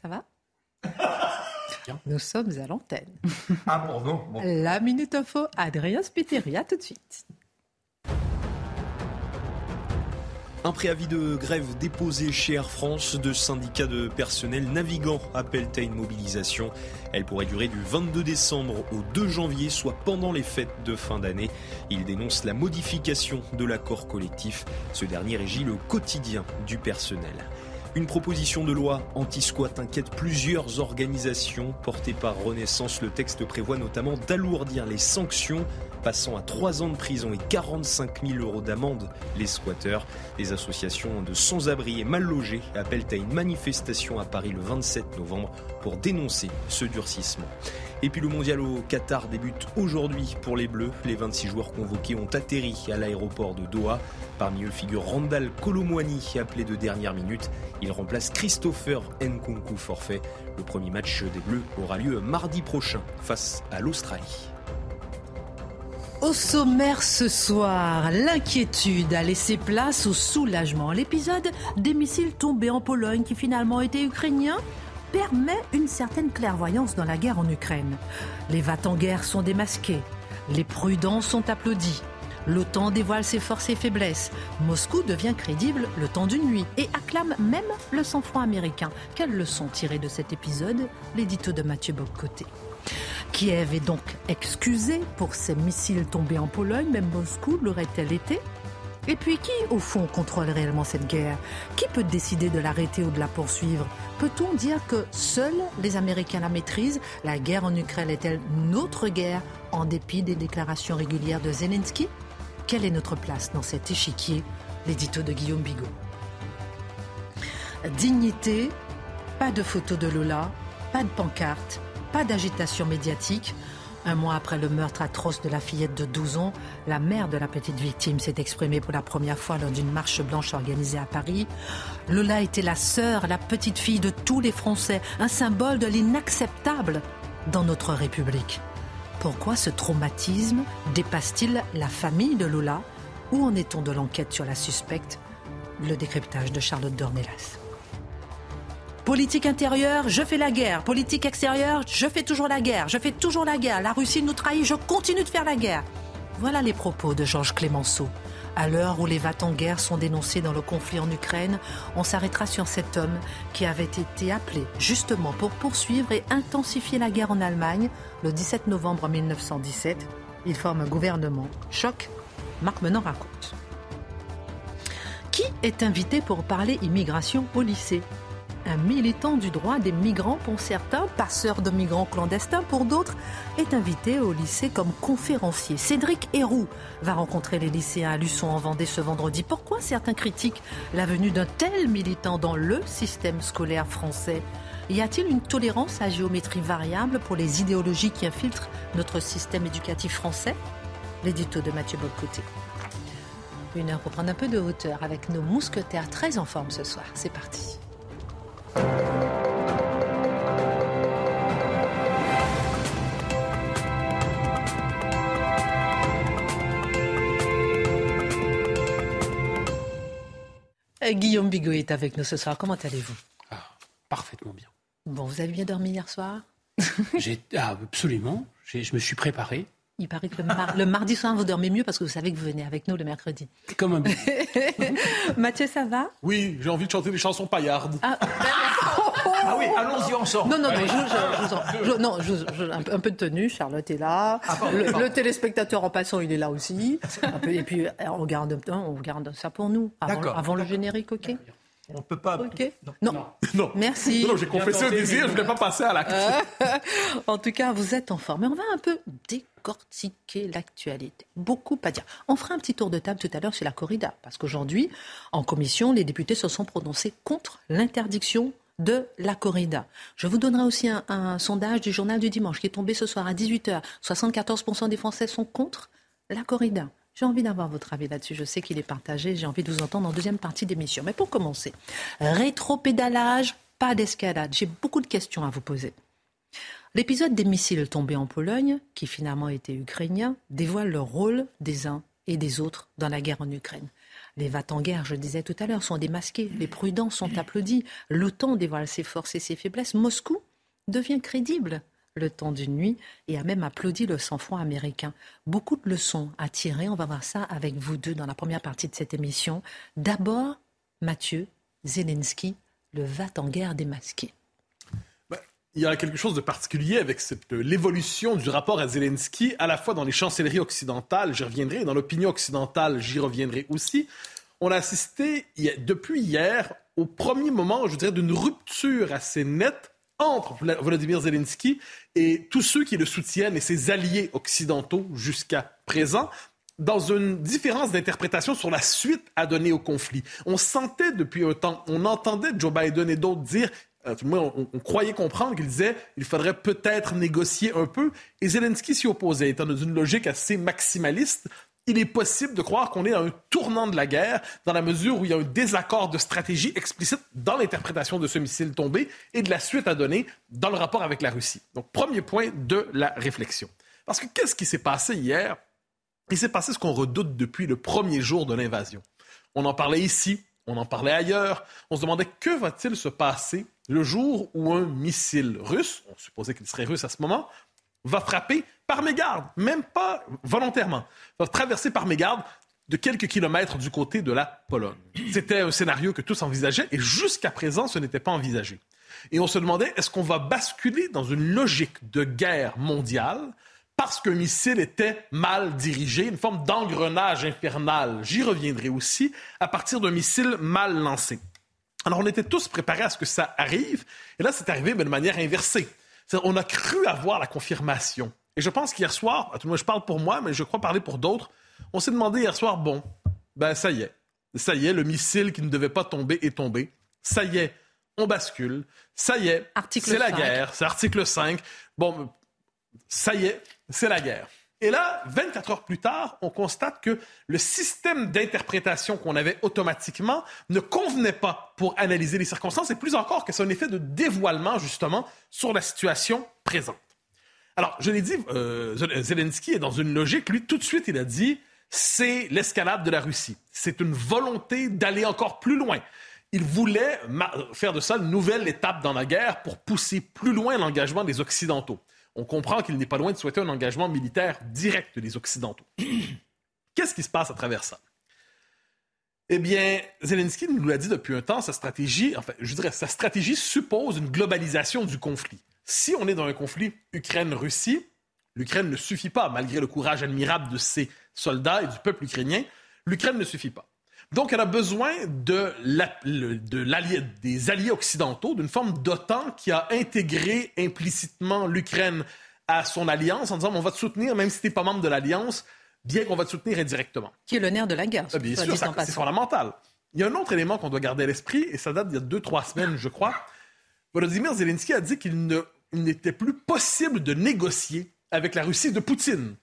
Ça va Nous sommes à l'antenne. Ah bon, non. Bon. La Minute Info, Adrien Spiteri, à tout de suite. Un préavis de grève déposé chez Air France, deux syndicats de personnel navigants appellent à une mobilisation. Elle pourrait durer du 22 décembre au 2 janvier, soit pendant les fêtes de fin d'année. Ils dénoncent la modification de l'accord collectif. Ce dernier régit le quotidien du personnel. Une proposition de loi anti-squat inquiète plusieurs organisations portées par Renaissance. Le texte prévoit notamment d'alourdir les sanctions passant à 3 ans de prison et 45 000 euros d'amende les squatteurs. Les associations de sans-abri et mal logés appellent à une manifestation à Paris le 27 novembre pour dénoncer ce durcissement. Et puis le mondial au Qatar débute aujourd'hui pour les Bleus. Les 26 joueurs convoqués ont atterri à l'aéroport de Doha. Parmi eux figure Randall Colomwani, appelé de dernière minute. Il remplace Christopher Nkunku forfait. Le premier match des Bleus aura lieu mardi prochain face à l'Australie. Au sommaire ce soir, l'inquiétude a laissé place au soulagement. L'épisode des missiles tombés en Pologne, qui finalement étaient ukrainiens, permet une certaine clairvoyance dans la guerre en Ukraine. Les va-t-en-guerre sont démasqués, les prudents sont applaudis. L'OTAN dévoile ses forces et faiblesses. Moscou devient crédible le temps d'une nuit et acclame même le sang-froid américain. Quelle leçon tirée de cet épisode? L'édito de Mathieu Boccoté. Kiev est donc excusé pour ces missiles tombés en Pologne, même Moscou l'aurait-elle été? Et puis qui, au fond, contrôle réellement cette guerre? Qui peut décider de l'arrêter ou de la poursuivre? Peut-on dire que seuls les Américains la maîtrisent? La guerre en Ukraine est-elle notre guerre en dépit des déclarations régulières de Zelensky? Quelle est notre place dans cet échiquier? L'édito de Guillaume Bigot. Dignité, pas de photo de Lola, pas de pancarte, pas d'agitation médiatique. Un mois après le meurtre atroce de la fillette de 12 ans, la mère de la petite victime s'est exprimée pour la première fois lors d'une marche blanche organisée à Paris. Lola était la sœur, la petite fille de tous les Français, un symbole de l'inacceptable dans notre République. Pourquoi ce traumatisme dépasse-t-il la famille de Lola? Où en est-on de l'enquête sur la suspecte? Le décryptage de Charlotte Dornelas. Politique intérieure, je fais la guerre. Politique extérieure, je fais toujours la guerre. Je fais toujours la guerre. La Russie nous trahit, je continue de faire la guerre. Voilà les propos de Georges Clémenceau. À l'heure où les va-t-en-guerre sont dénoncés dans le conflit en Ukraine, on s'arrêtera sur cet homme qui avait été appelé justement pour poursuivre et intensifier la guerre en Allemagne le 17 novembre 1917. Il forme un gouvernement. Choc, Marc Menon raconte. Qui est invité pour parler immigration au lycée? Un militant du droit des migrants pour certains, passeur de migrants clandestins pour d'autres, est invité au lycée comme conférencier. Cédric Héroux va rencontrer les lycéens à Luçon en Vendée ce vendredi. Pourquoi certains critiquent la venue d'un tel militant dans le système scolaire français? Y a-t-il une tolérance à géométrie variable pour les idéologies qui infiltrent notre système éducatif français? L'édito de Mathieu Bocoté. Une heure pour prendre un peu de hauteur avec nos mousquetaires très en forme ce soir. C'est parti. Euh, Guillaume Bigot est avec nous ce soir. Comment allez-vous? Ah, Parfaitement bien. Bon, vous avez bien dormi hier soir? Ah, Absolument. Je me suis préparé. Il paraît que le, mardi soir, vous dormez mieux parce que vous savez que vous venez avec nous le mercredi. Comme un Mathieu, ça va? Oui, j'ai envie de chanter des chansons paillardes. Ah, ah oui, allons-y ensemble. Non, non, non, je, non un, peu de tenue, Charlotte est là. Ah, le, téléspectateur en passant, il est là aussi. et puis, on garde, on garde ça pour nous, avant, avant le générique, ok? On ne peut pas. Ok. Non. non. Merci. Non, j'ai confessé un désir, je ne voulais pas passer à l'acte. en tout cas, vous êtes en forme. Mais on va un peu décortiquer l'actualité. Beaucoup à dire. On fera un petit tour de table tout à l'heure sur la corrida, parce qu'aujourd'hui, en commission, les députés se sont prononcés contre l'interdiction de la corrida. Je vous donnerai aussi un, sondage du journal du dimanche qui est tombé ce soir à 18h. 74% des Français sont contre la corrida. J'ai envie d'avoir votre avis là-dessus. Je sais qu'il est partagé. J'ai envie de vous entendre en deuxième partie d'émission. Mais pour commencer, rétro-pédalage, pas d'escalade. J'ai beaucoup de questions à vous poser. L'épisode des missiles tombés en Pologne, qui finalement étaient ukrainiens, dévoile le rôle des uns et des autres dans la guerre en Ukraine. Les vats en guerre, je disais tout à l'heure, sont démasqués. Les prudents sont applaudis. L'OTAN dévoile ses forces et ses faiblesses. Moscou devient crédible le temps d'une nuit et a même applaudi le sang-froid américain. Beaucoup de leçons à tirer. On va voir ça avec vous deux dans la première partie de cette émission. D'abord, Mathieu Zelensky, le vat en guerre démasqué il y a quelque chose de particulier avec l'évolution du rapport à Zelensky, à la fois dans les chancelleries occidentales, j'y reviendrai, et dans l'opinion occidentale, j'y reviendrai aussi on a assisté depuis hier au premier moment, je dirais, d'une rupture assez nette entre Vladimir Zelensky et tous ceux qui le soutiennent et ses alliés occidentaux jusqu'à présent dans une différence d'interprétation sur la suite à donner au conflit. On sentait depuis un temps, on entendait Joe Biden et d'autres dire, euh, on, on, croyait comprendre qu'ils disaient il faudrait peut-être négocier un peu, et Zelensky s'y opposait, étant dans une logique assez maximaliste il est possible de croire qu'on est à un tournant de la guerre dans la mesure où il y a un désaccord de stratégie explicite dans l'interprétation de ce missile tombé et de la suite à donner dans le rapport avec la Russie. Donc, premier point de la réflexion. Parce que qu'est-ce qui s'est passé hier? Il s'est passé ce qu'on redoute depuis le premier jour de l'invasion. On en parlait ici, on en parlait ailleurs. On se demandait que va-t-il se passer le jour où un missile russe, on supposait qu'il serait russe à ce moment, va frapper par mégarde, même pas volontairement, va traverser par mégarde de quelques kilomètres du côté de la Pologne. C'était un scénario que tous envisageaient et jusqu'à présent, ce n'était pas envisagé. Et on se demandait, est-ce qu'on va basculer dans une logique de guerre mondiale parce qu'un missile était mal dirigé, une forme d'engrenage infernal, j'y reviendrai aussi, à partir d'un missile mal lancé. Alors on était tous préparés à ce que ça arrive, et là c'est arrivé mais de manière inversée. On a cru avoir la confirmation. Et je pense qu'hier soir, à tout le je parle pour moi, mais je crois parler pour d'autres, on s'est demandé hier soir, bon, ben ça y est. Ça y est, le missile qui ne devait pas tomber est tombé. Ça y est, on bascule. Ça y est, c'est la guerre. C'est article 5. Bon, ça y est, c'est la guerre. Et là, 24 heures plus tard, on constate que le système d'interprétation qu'on avait automatiquement ne convenait pas pour analyser les circonstances et plus encore que c'est un effet de dévoilement justement sur la situation présente. Alors, je l'ai dit, euh, Zelensky est dans une logique. Lui, tout de suite, il a dit, c'est l'escalade de la Russie. C'est une volonté d'aller encore plus loin. Il voulait faire de ça une nouvelle étape dans la guerre pour pousser plus loin l'engagement des Occidentaux on comprend qu'il n'est pas loin de souhaiter un engagement militaire direct des Occidentaux. Qu'est-ce qui se passe à travers ça? Eh bien, Zelensky nous l'a dit depuis un temps, sa stratégie, enfin, je dirais, sa stratégie suppose une globalisation du conflit. Si on est dans un conflit Ukraine-Russie, l'Ukraine ne suffit pas, malgré le courage admirable de ses soldats et du peuple ukrainien, l'Ukraine ne suffit pas. Donc, elle a besoin de, des alliés occidentaux, d'une forme d'OTAN qui a intégré implicitement l'Ukraine à son alliance en disant on va te soutenir même si tu n'es pas membre de l'alliance, bien qu'on va te soutenir indirectement. Qui est le nerf de la guerre. Ah, bien sûr, c'est fondamental. Il y a un autre élément qu'on doit garder à l'esprit, et ça date d'il y a deux, trois semaines, je crois. Volodymyr Zelensky a dit qu'il n'était plus possible de négocier avec la Russie de Poutine.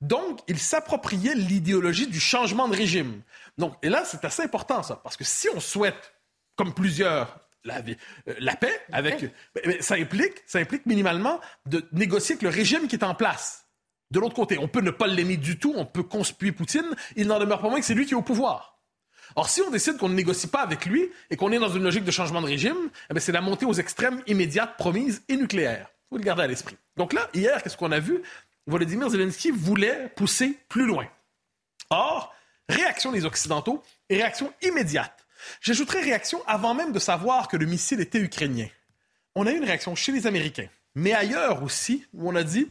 Donc, il s'appropriait l'idéologie du changement de régime. Donc, et là, c'est assez important, ça, parce que si on souhaite, comme plusieurs, la, euh, paix, avec, ça, implique, ça implique minimalement de négocier avec le régime qui est en place. De l'autre côté, on peut ne pas l'aimer du tout, on peut conspuer Poutine, il n'en demeure pas moins que c'est lui qui est au pouvoir. Or, si on décide qu'on ne négocie pas avec lui et qu'on est dans une logique de changement de régime, eh c'est la montée aux extrêmes immédiates, promises et nucléaires. Il faut le garder à l'esprit. Donc là, hier, qu'est-ce qu'on a vu? Volodymyr Zelensky voulait pousser plus loin. Or, réaction des Occidentaux réaction immédiate. J'ajouterais réaction avant même de savoir que le missile était ukrainien. On a eu une réaction chez les Américains, mais ailleurs aussi, où on a dit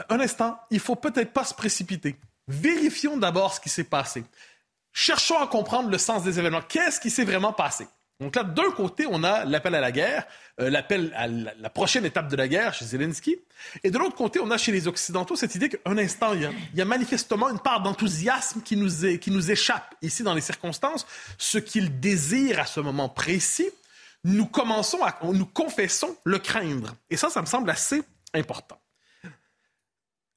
euh, un instant, il faut peut-être pas se précipiter. Vérifions d'abord ce qui s'est passé. Cherchons à comprendre le sens des événements. Qu'est-ce qui s'est vraiment passé? Donc là, d'un côté, on a l'appel à la guerre, euh, l'appel à la, prochaine étape de la guerre chez Zelensky. Et de l'autre côté, on a chez les Occidentaux cette idée qu'un instant, il y, a, manifestement une part d'enthousiasme qui nous, qui nous échappe ici dans les circonstances. Ce qu'ils désirent à ce moment précis, nous commençons à, nous confessons le craindre. Et ça, ça me semble assez important.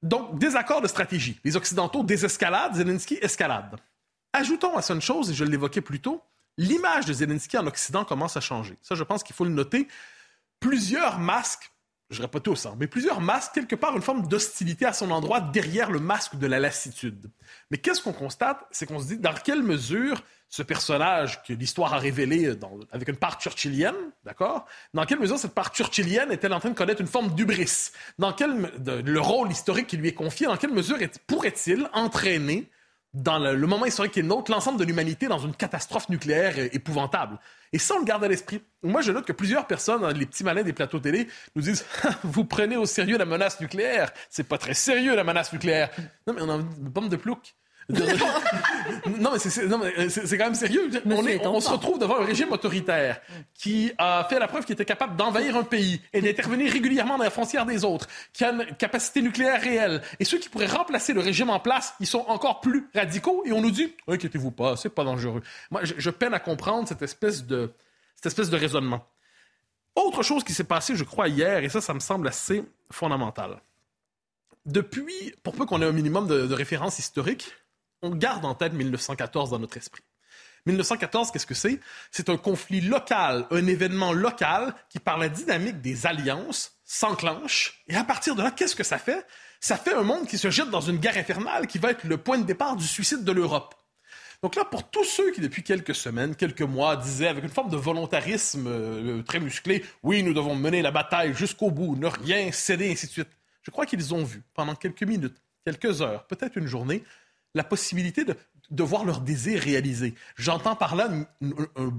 Donc, désaccord de stratégie. Les Occidentaux désescaladent, Zelensky escalade. Ajoutons à ça une chose, et je l'évoquais plus tôt, l'image de Zelensky en Occident commence à changer. Ça, je pense qu'il faut le noter. Plusieurs masques, je ne pas tous, hein, mais plusieurs masques, quelque part, une forme d'hostilité à son endroit derrière le masque de la lassitude. Mais qu'est-ce qu'on constate? C'est qu'on se dit dans quelle mesure ce personnage que l'histoire a révélé avec une part churchillienne, d'accord? Dans quelle mesure cette part churchillienne est-elle en train de connaître une forme d'ubris? Dans quel, le rôle historique qui lui est confié, dans quelle mesure pourrait-il entraîner dans le, moment historique qui est le nôtre, l'ensemble de l'humanité dans une catastrophe nucléaire épouvantable. Et ça, on le garde à l'esprit. Moi, je note que plusieurs personnes, les petits malins des plateaux télé, nous disent Vous prenez au sérieux la menace nucléaire. C'est pas très sérieux, la menace nucléaire. Non, mais on a une bombe de plouc non, mais c'est quand même sérieux. On, se retrouve devant un régime autoritaire qui a fait la preuve qu'il était capable d'envahir un pays et d'intervenir régulièrement dans la frontière des autres, qui a une capacité nucléaire réelle. Et ceux qui pourraient remplacer le régime en place, ils sont encore plus radicaux et on nous dit inquiétez-vous pas, c'est pas dangereux. Moi, je, peine à comprendre cette espèce de, cette espèce de raisonnement. Autre chose qui s'est passé, je crois, hier, et ça, ça me semble assez fondamental. Depuis, pour peu qu'on ait un minimum de, de références historiques, on garde en tête 1914 dans notre esprit. 1914, qu'est-ce que c'est? C'est un conflit local, un événement local qui, par la dynamique des alliances, s'enclenche. Et à partir de là, qu'est-ce que ça fait? Ça fait un monde qui se jette dans une guerre infernale qui va être le point de départ du suicide de l'Europe. Donc là, pour tous ceux qui, depuis quelques semaines, quelques mois, disaient avec une forme de volontarisme euh, très musclé, oui, nous devons mener la bataille jusqu'au bout, ne rien céder, ainsi de suite, je crois qu'ils ont vu pendant quelques minutes, quelques heures, peut-être une journée, la possibilité de, voir leur désir réalisé. J'entends par là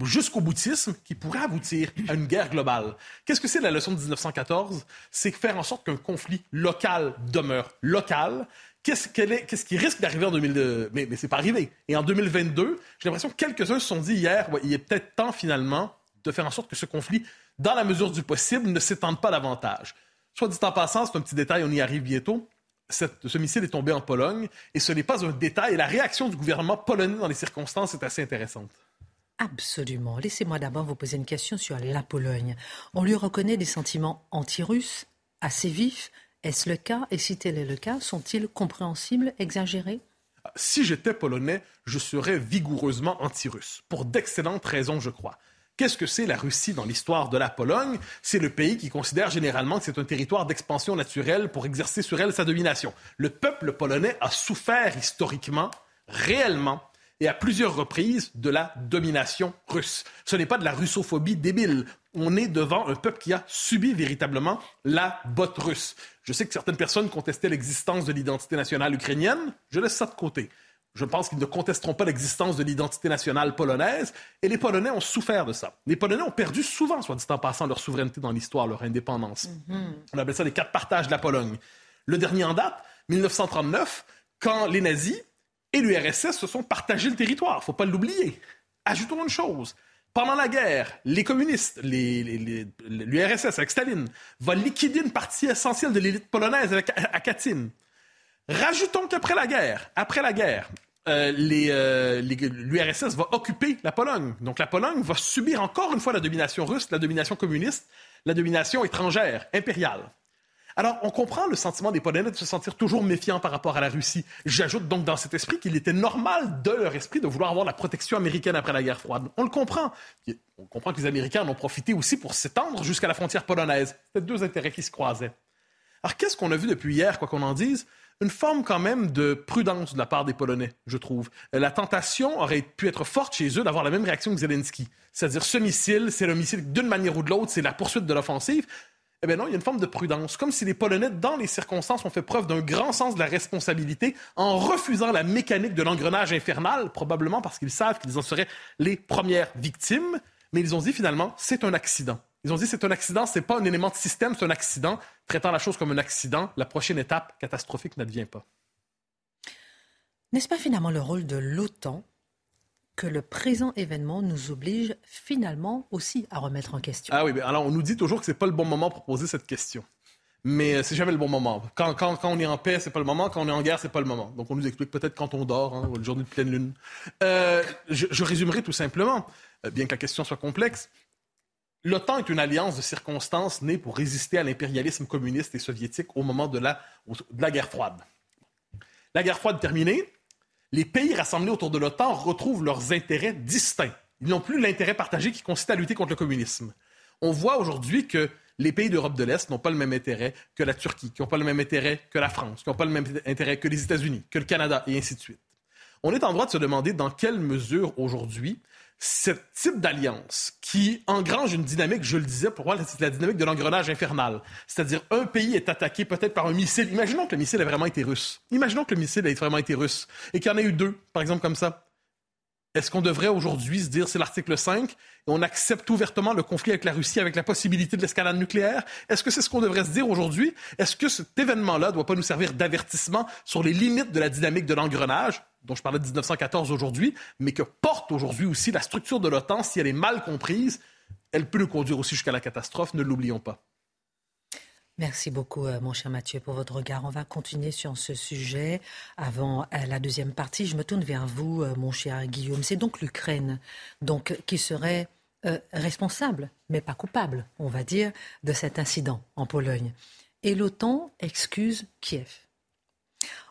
jusqu'au boutisme qui pourrait aboutir à une guerre globale. Qu'est-ce que c'est la leçon de 1914? C'est faire en sorte qu'un conflit local demeure local. Qu'est-ce, qui risque d'arriver en 2002? Mais, mais c'est pas arrivé. Et en 2022, j'ai l'impression que quelques-uns se sont dit hier, il est peut-être temps finalement de faire en sorte que ce conflit, dans la mesure du possible, ne s'étende pas davantage. Soit dit en passant, c'est un petit détail, on y arrive bientôt ce missile est tombé en Pologne et ce n'est pas un détail. Et la réaction du gouvernement polonais dans les circonstances est assez intéressante. Absolument. Laissez-moi d'abord vous poser une question sur la Pologne. On lui reconnaît des sentiments anti-russes assez vifs. Est-ce le cas? Et si tel est le cas, sont-ils compréhensibles, exagérés? Si j'étais polonais, je serais vigoureusement anti-russe, pour d'excellentes raisons, je crois. Qu'est-ce que c'est la Russie dans l'histoire de la Pologne? C'est le pays qui considère généralement que c'est un territoire d'expansion naturelle pour exercer sur elle sa domination. Le peuple polonais a souffert historiquement, réellement, et à plusieurs reprises de la domination russe. Ce n'est pas de la russophobie débile. On est devant un peuple qui a subi véritablement la botte russe. Je sais que certaines personnes contestaient l'existence de l'identité nationale ukrainienne. Je laisse ça de côté. Je pense qu'ils ne contesteront pas l'existence de l'identité nationale polonaise. Et les Polonais ont souffert de ça. Les Polonais ont perdu souvent, soit dit en passant, leur souveraineté dans l'histoire, leur indépendance. Mhm. On appelle ça les quatre partages de la Pologne. Le dernier en date, 1939, quand les nazis et l'URSS se sont partagés le territoire. Il ne faut pas l'oublier. Ajoutons une chose. Pendant la guerre, les communistes, l'URSS avec Staline, va liquider une partie essentielle de l'élite polonaise à Katyn. Rajoutons qu'après la guerre, après la guerre, euh, euh, l'URSS va occuper la Pologne. Donc la Pologne va subir encore une fois la domination russe, la domination communiste, la domination étrangère, impériale. Alors, on comprend le sentiment des Polonais de se sentir toujours méfiants par rapport à la Russie. J'ajoute donc dans cet esprit qu'il était normal de leur esprit de vouloir avoir la protection américaine après la guerre froide. On le comprend. On comprend que les Américains en ont profité aussi pour s'étendre jusqu'à la frontière polonaise. C'était deux intérêts qui se croisaient. Alors, qu'est-ce qu'on a vu depuis hier, quoi qu'on en dise? Une forme quand même de prudence de la part des Polonais, je trouve. La tentation aurait pu être forte chez eux d'avoir la même réaction que Zelensky. C'est-à-dire, ce missile, c'est le missile d'une manière ou de l'autre, c'est la poursuite de l'offensive. Eh bien non, il y a une forme de prudence, comme si les Polonais, dans les circonstances, ont fait preuve d'un grand sens de la responsabilité en refusant la mécanique de l'engrenage infernal, probablement parce qu'ils savent qu'ils en seraient les premières victimes, mais ils ont dit finalement, c'est un accident. Ils ont dit c'est un accident, c'est pas un élément de système, c'est un accident. Traitant la chose comme un accident, la prochaine étape catastrophique n'advient pas. N'est-ce pas finalement le rôle de l'OTAN que le présent événement nous oblige finalement aussi à remettre en question? Ah oui, alors on nous dit toujours que c'est pas le bon moment pour poser cette question. Mais euh, c'est jamais le bon moment. Quand, quand, quand on est en paix, c'est pas le moment. Quand on est en guerre, c'est pas le moment. Donc on nous explique peut-être quand on dort, hein, une journée de pleine lune. Euh, je, je, résumerai tout simplement, euh, bien que la question soit complexe. L'OTAN est une alliance de circonstances née pour résister à l'impérialisme communiste et soviétique au moment de la, guerre froide. La guerre froide terminée, les pays rassemblés autour de l'OTAN retrouvent leurs intérêts distincts. Ils n'ont plus l'intérêt partagé qui consiste à lutter contre le communisme. On voit aujourd'hui que les pays d'Europe de l'Est n'ont pas le même intérêt que la Turquie, qui n'ont pas le même intérêt que la France, qui n'ont pas le même intérêt que les États-Unis, que le Canada, et ainsi de suite. On est en droit de se demander dans quelle mesure aujourd'hui ce type d'alliance qui engrange une dynamique, je le disais, pour moi, c'est la dynamique de l'engrenage infernal. C'est-à-dire, un pays est attaqué peut-être par un missile. Imaginons que le missile ait vraiment été russe. Imaginons que le missile ait vraiment été russe et qu'il y en ait eu deux, par exemple, comme ça. Est-ce qu'on devrait aujourd'hui se dire c'est l'article 5 et on accepte ouvertement le conflit avec la Russie avec la possibilité de l'escalade nucléaire? Est-ce que c'est ce qu'on devrait se dire aujourd'hui? Est-ce que cet événement-là ne doit pas nous servir d'avertissement sur les limites de la dynamique de l'engrenage, dont je parlais de 1914 aujourd'hui, mais que porte aujourd'hui aussi la structure de l'OTAN, si elle est mal comprise, elle peut nous conduire aussi jusqu'à la catastrophe, ne l'oublions pas. Merci beaucoup, euh, mon cher Mathieu, pour votre regard. On va continuer sur ce sujet avant euh, la deuxième partie. Je me tourne vers vous, euh, mon cher Guillaume. C'est donc l'Ukraine qui serait responsable, mais pas coupable, on va dire, de cet incident en Pologne. Et l'OTAN excuse Kiev.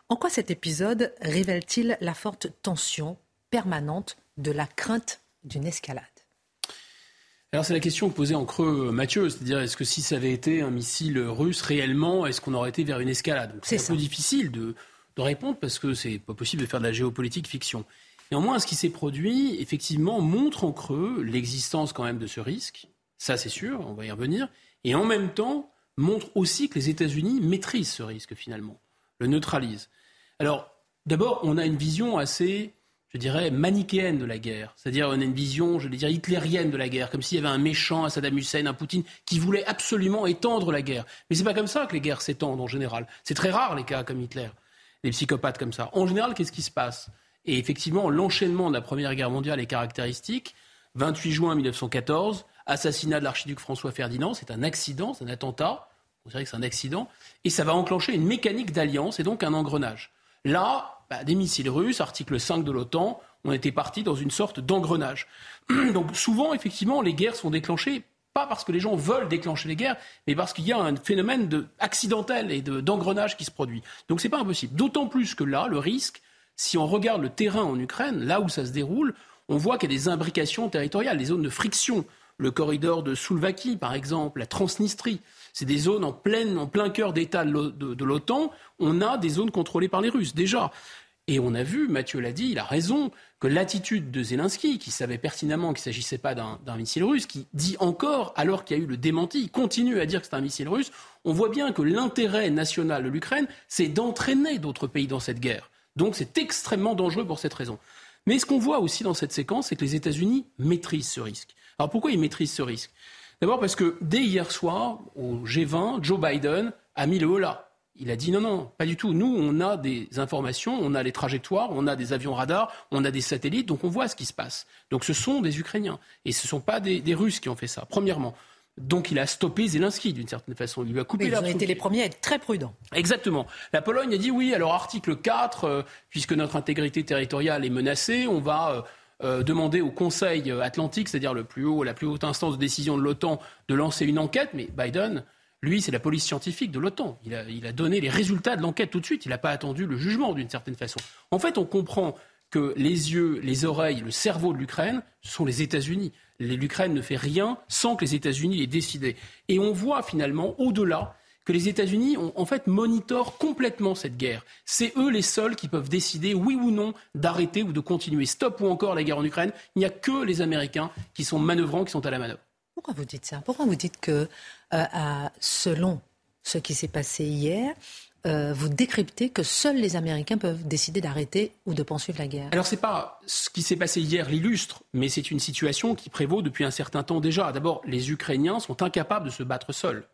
En quoi cet épisode révèle-t-il la forte tension permanente de la crainte d'une escalade? Alors c'est la question posée en creux Mathieu, c'est-à-dire est-ce que si ça avait été un missile russe réellement, est-ce qu'on aurait été vers une escalade? C'est un peu difficile de, répondre parce que c'est pas possible de faire de la géopolitique fiction. Néanmoins, ce qui s'est produit, effectivement, montre en creux l'existence quand même de ce risque. Ça, c'est sûr, on va y revenir. Et en même temps, montre aussi que les États-Unis maîtrisent ce risque finalement, le neutralisent. Alors, d'abord, on a une vision assez je dirais, manichéenne de la guerre. C'est-à-dire, on a une vision, je vais dire, hitlérienne de la guerre, comme s'il y avait un méchant, un Saddam Hussein, un Poutine, qui voulait absolument étendre la guerre. Mais c'est pas comme ça que les guerres s'étendent en général. C'est très rare les cas comme Hitler, les psychopathes comme ça. En général, qu'est-ce qui se passe? Et effectivement, l'enchaînement de la Première Guerre mondiale est caractéristique. 28 juin 1914, assassinat de l'archiduc François Ferdinand, c'est un accident, c'est un attentat. On dirait que c'est un accident. Et ça va enclencher une mécanique d'alliance et donc un engrenage. Là, bah, des missiles russes, article 5 de l'OTAN, on était parti dans une sorte d'engrenage. Donc souvent, effectivement, les guerres sont déclenchées pas parce que les gens veulent déclencher les guerres, mais parce qu'il y a un phénomène de, accidentel et d'engrenage qui se produit. Donc c'est pas impossible. D'autant plus que là, le risque, si on regarde le terrain en Ukraine, là où ça se déroule, on voit qu'il y a des imbrications territoriales, des zones de friction. Le corridor de Soulvaki, par exemple, la Transnistrie. C'est des zones en, en plein cœur d'État de l'OTAN. On a des zones contrôlées par les Russes, déjà. Et on a vu, Mathieu l'a dit, il a raison, que l'attitude de Zelensky, qui savait pertinemment qu'il ne s'agissait pas d'un missile russe, qui dit encore, alors qu'il y a eu le démenti, continue à dire que c'est un missile russe, on voit bien que l'intérêt national de l'Ukraine, c'est d'entraîner d'autres pays dans cette guerre. Donc c'est extrêmement dangereux pour cette raison. Mais ce qu'on voit aussi dans cette séquence, c'est que les États-Unis maîtrisent ce risque. Alors pourquoi ils maîtrisent ce risque? D'abord parce que dès hier soir, au G20, Joe Biden a mis le holà. Il a dit non, non, pas du tout. Nous, on a des informations, on a les trajectoires, on a des avions radars, on a des satellites, donc on voit ce qui se passe. Donc ce sont des Ukrainiens. Et ce ne sont pas des, Russes qui ont fait ça, premièrement. Donc il a stoppé Zelensky d'une certaine façon. Il lui a coupé Ils ont été les premiers à être très prudents. Exactement. La Pologne a dit oui, alors article 4, euh, puisque notre intégrité territoriale est menacée, on va... Euh, euh, demander au Conseil atlantique, c'est-à-dire le plus haut, la plus haute instance de décision de l'OTAN, de lancer une enquête. Mais Biden lui, c'est la police scientifique de l'OTAN. Il a, donné les résultats de l'enquête tout de suite. Il n'a pas attendu le jugement d'une certaine façon. En fait, on comprend que les yeux, les oreilles, le cerveau de l'Ukraine, sont les États-Unis. L'Ukraine ne fait rien sans que les États-Unis l'aient décidé. Et on voit finalement, au-delà, que les États-Unis ont en fait monitorent complètement cette guerre. C'est eux les seuls qui peuvent décider, oui ou non, d'arrêter ou de continuer. Stop ou encore la guerre en Ukraine. Il n'y a que les Américains qui sont manœuvrants, qui sont à la manœuvre. Pourquoi vous dites ça? Pourquoi vous dites que, euh, selon ce qui s'est passé hier, euh, vous décryptez que seuls les Américains peuvent décider d'arrêter ou de poursuivre la guerre? Alors, ce n'est pas ce qui s'est passé hier l'illustre, mais c'est une situation qui prévaut depuis un certain temps déjà. D'abord, les Ukrainiens sont incapables de se battre seuls.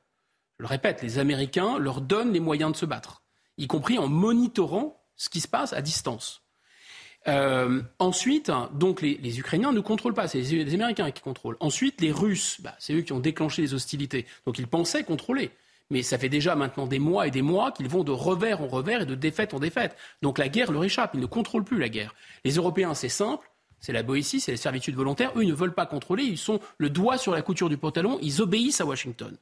Je le répète, les Américains leur donnent les moyens de se battre, y compris en monitorant ce qui se passe à distance. Euh, ensuite, donc les, Ukrainiens ne contrôlent pas, c'est les, Américains qui contrôlent. Ensuite, les Russes, bah, c'est eux qui ont déclenché les hostilités. Donc ils pensaient contrôler. Mais ça fait déjà maintenant des mois et des mois qu'ils vont de revers en revers et de défaite en défaite. Donc la guerre leur échappe, ils ne contrôlent plus la guerre. Les Européens, c'est simple, c'est la Boétie, c'est les servitudes volontaires. Eux, ils ne veulent pas contrôler, ils sont le doigt sur la couture du pantalon, ils obéissent à Washington.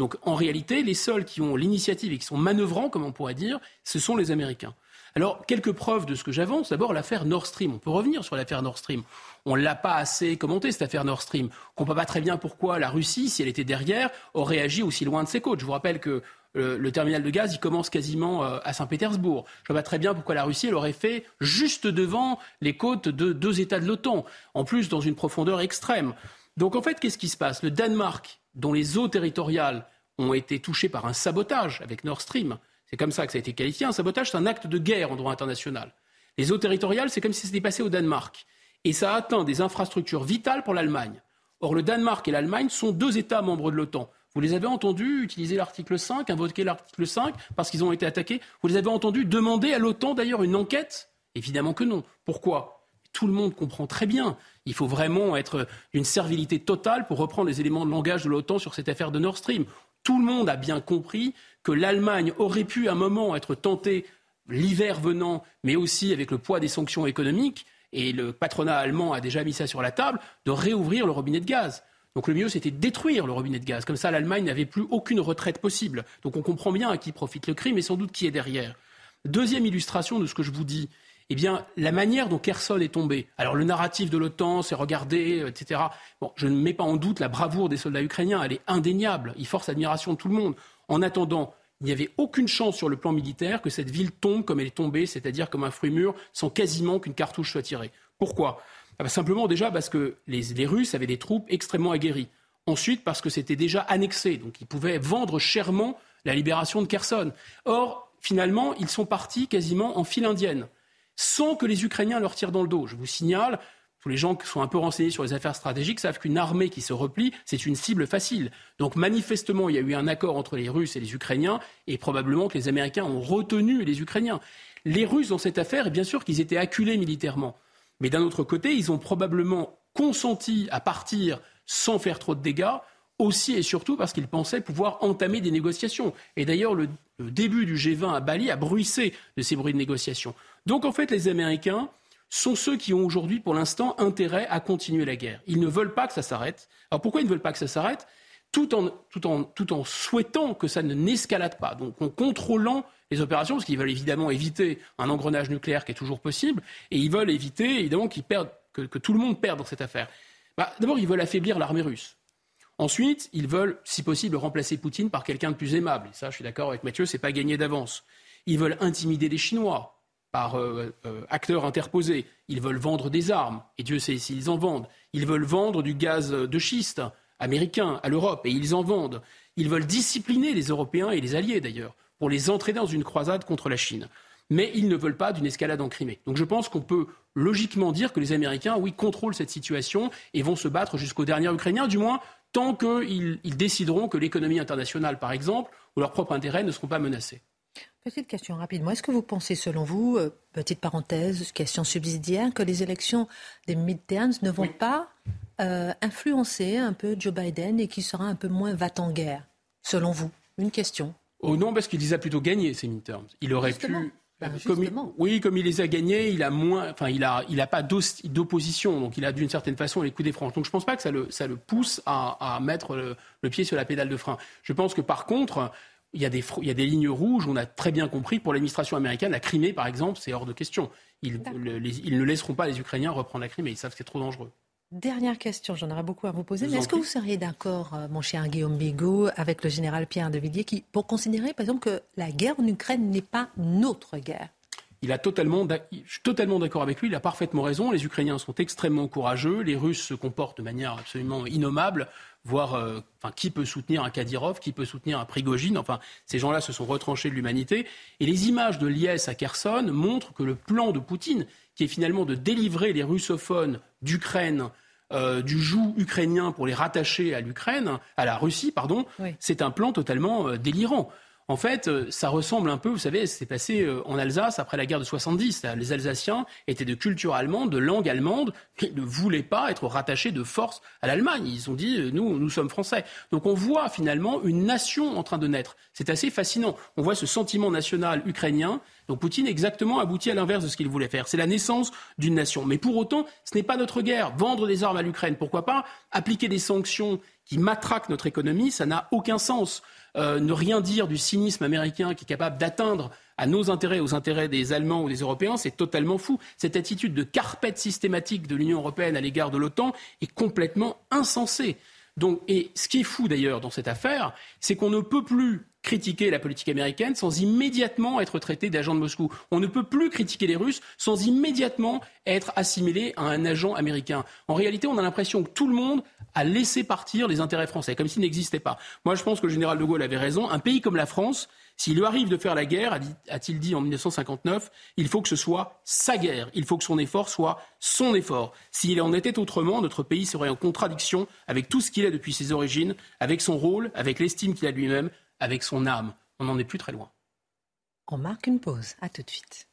Donc en réalité, les seuls qui ont l'initiative et qui sont manœuvrants, comme on pourrait dire, ce sont les Américains. Alors, quelques preuves de ce que j'avance. D'abord, l'affaire Nord Stream. On peut revenir sur l'affaire Nord Stream. On ne l'a pas assez commenté, cette affaire Nord Stream. On ne comprend pas très bien pourquoi la Russie, si elle était derrière, aurait agi aussi loin de ses côtes. Je vous rappelle que euh, le, terminal de gaz, il commence quasiment euh, à Saint-Pétersbourg. Je ne vois pas très bien pourquoi la Russie l'aurait fait juste devant les côtes de deux États de l'OTAN, en plus dans une profondeur extrême. Donc en fait, qu'est-ce qui se passe? Le Danemark, dont les eaux territoriales ont été touchées par un sabotage avec Nord Stream, c'est comme ça que ça a été qualifié. Un sabotage, c'est un acte de guerre en droit international. Les eaux territoriales, c'est comme si c'était passé au Danemark. Et ça a atteint des infrastructures vitales pour l'Allemagne. Or, le Danemark et l'Allemagne sont deux États membres de l'OTAN. Vous les avez entendus utiliser l'article 5, invoquer l'article 5 parce qu'ils ont été attaqués Vous les avez entendus demander à l'OTAN d'ailleurs une enquête? Évidemment que non. Pourquoi? Tout le monde comprend très bien. Il faut vraiment être d'une servilité totale pour reprendre les éléments de langage de l'OTAN sur cette affaire de Nord Stream. Tout le monde a bien compris que l'Allemagne aurait pu à un moment être tentée, l'hiver venant, mais aussi avec le poids des sanctions économiques, et le patronat allemand a déjà mis ça sur la table, de réouvrir le robinet de gaz. Donc le mieux, c'était de détruire le robinet de gaz. Comme ça, l'Allemagne n'avait plus aucune retraite possible. Donc on comprend bien à qui profite le crime et sans doute qui est derrière. Deuxième illustration de ce que je vous dis, eh bien, la manière dont Kherson est tombé. Alors, le narratif de l'OTAN, c'est regarder, etc. Bon, je ne mets pas en doute la bravoure des soldats ukrainiens, elle est indéniable. Il force l'admiration de tout le monde. En attendant, il n'y avait aucune chance sur le plan militaire que cette ville tombe comme elle est tombée, c'est-à-dire comme un fruit mûr, sans quasiment qu'une cartouche soit tirée. Pourquoi? Ah bah, Simplement déjà parce que les Russes avaient des troupes extrêmement aguerries. Ensuite, parce que c'était déjà annexé, donc ils pouvaient vendre chèrement la libération de Kherson. Or, finalement, ils sont partis quasiment en file indienne, sans que les Ukrainiens leur tirent dans le dos. Je vous signale, tous les gens qui sont un peu renseignés sur les affaires stratégiques savent qu'une armée qui se replie, c'est une cible facile. Donc manifestement, il y a eu un accord entre les Russes et les Ukrainiens, et probablement que les Américains ont retenu les Ukrainiens. Les Russes, dans cette affaire, bien sûr qu'ils étaient acculés militairement. Mais d'un autre côté, ils ont probablement consenti à partir sans faire trop de dégâts, aussi et surtout parce qu'ils pensaient pouvoir entamer des négociations. Et d'ailleurs, le, début du G20 à Bali a bruissé de ces bruits de négociations. Donc en fait, les Américains sont ceux qui ont aujourd'hui, pour l'instant, intérêt à continuer la guerre. Ils ne veulent pas que ça s'arrête. Alors pourquoi ils ne veulent pas que ça s'arrête? Tout en, souhaitant que ça ne n'escalade pas, donc en contrôlant les opérations, parce qu'ils veulent évidemment éviter un engrenage nucléaire qui est toujours possible, et ils veulent éviter évidemment que, tout le monde perde dans cette affaire. Bah, D'abord, ils veulent affaiblir l'armée russe. Ensuite, ils veulent, si possible, remplacer Poutine par quelqu'un de plus aimable. Et ça, je suis d'accord avec Mathieu, c'est pas gagné d'avance. Ils veulent intimider les Chinois par euh, euh, acteurs interposés. Ils veulent vendre des armes, et Dieu sait s'ils en vendent. Ils veulent vendre du gaz de schiste américain à l'Europe, et ils en vendent. Ils veulent discipliner les Européens et les alliés d'ailleurs, pour les entraîner dans une croisade contre la Chine. Mais ils ne veulent pas d'une escalade en Crimée. Donc je pense qu'on peut logiquement dire que les Américains, oui, contrôlent cette situation et vont se battre jusqu'au dernier Ukrainien, du moins tant qu'ils décideront que l'économie internationale, par exemple, ou leurs propres intérêts ne seront pas menacés. Petite question rapidement. Est-ce que vous pensez, selon vous, euh, petite parenthèse, question subsidiaire, que les élections des midterms ne vont pas euh, influencer un peu Joe Biden et qu'il sera un peu moins va-t-en-guerre, selon vous? Une question. Oh non, parce qu'il les a plutôt gagnés, ces midterms. Il aurait pu. Bah, comme oui, comme il les a gagnés, il a moins, enfin, il a, il a pas d'opposition, donc il a d'une certaine façon les coups des franges. Donc je pense pas que ça le, ça le pousse à, à mettre le, le, pied sur la pédale de frein. Je pense que par contre, il y, a des, il y a des lignes rouges, on a très bien compris, pour l'administration américaine, la Crimée, par exemple, c'est hors de question. Ils, ils, ne laisseront pas les Ukrainiens reprendre la Crimée, ils savent que c'est trop dangereux. Dernière question, j'en aurais beaucoup à vous poser, mais est-ce que vous seriez d'accord, euh, mon cher Guillaume Bigot, avec le général Pierre de Villiers, qui, pour considérer, par exemple, que la guerre en Ukraine n'est pas notre guerre? Il a totalement, je suis totalement d'accord avec lui, il a parfaitement raison. Les Ukrainiens sont extrêmement courageux, les Russes se comportent de manière absolument innommable voir euh, enfin, qui peut soutenir un Kadyrov, qui peut soutenir un Prigogine. Enfin, ces gens-là se sont retranchés de l'humanité. Et les images de Liès à Kherson montrent que le plan de Poutine, qui est finalement de délivrer les russophones d'Ukraine, euh, du joug ukrainien pour les rattacher à l'Ukraine, à la Russie, pardon, c'est un plan totalement euh, délirant. En fait, euh, ça ressemble un peu, vous savez, c'est passé en Alsace après la guerre de 70. Les Alsaciens étaient de culture allemande, de langue allemande, mais ne voulaient pas être rattachés de force à l'Allemagne. Ils ont dit, nous, nous sommes français. Donc on voit finalement une nation en train de naître. C'est assez fascinant. On voit ce sentiment national ukrainien. Donc Poutine exactement aboutit à l'inverse de ce qu'il voulait faire. C'est la naissance d'une nation. Mais pour autant, ce n'est pas notre guerre. Vendre des armes à l'Ukraine, pourquoi pas? Appliquer des sanctions qui matraquent notre économie, ça n'a aucun sens. Euh, ne rien dire du cynisme américain qui est capable d'atteindre à nos intérêts, aux intérêts des Allemands ou des Européens, c'est totalement fou. Cette attitude de carpette systématique de l'Union européenne à l'égard de l'OTAN est complètement insensée. Donc, et ce qui est fou d'ailleurs dans cette affaire, c'est qu'on ne peut plus critiquer la politique américaine sans immédiatement être traité d'agent de Moscou. On ne peut plus critiquer les Russes sans immédiatement être assimilé à un agent américain. En réalité, on a l'impression que tout le monde a laissé partir les intérêts français, comme s'ils n'existaient pas. Moi, je pense que le général de Gaulle avait raison. Un pays comme la France, s'il lui arrive de faire la guerre, a-t-il dit en 1959, il faut que ce soit sa guerre. Il faut que son effort soit son effort. S'il en était autrement, notre pays serait en contradiction avec tout ce qu'il est depuis ses origines, avec son rôle, avec l'estime qu'il a lui-même, avec son âme. On n'en est plus très loin. On marque une pause. À tout de suite.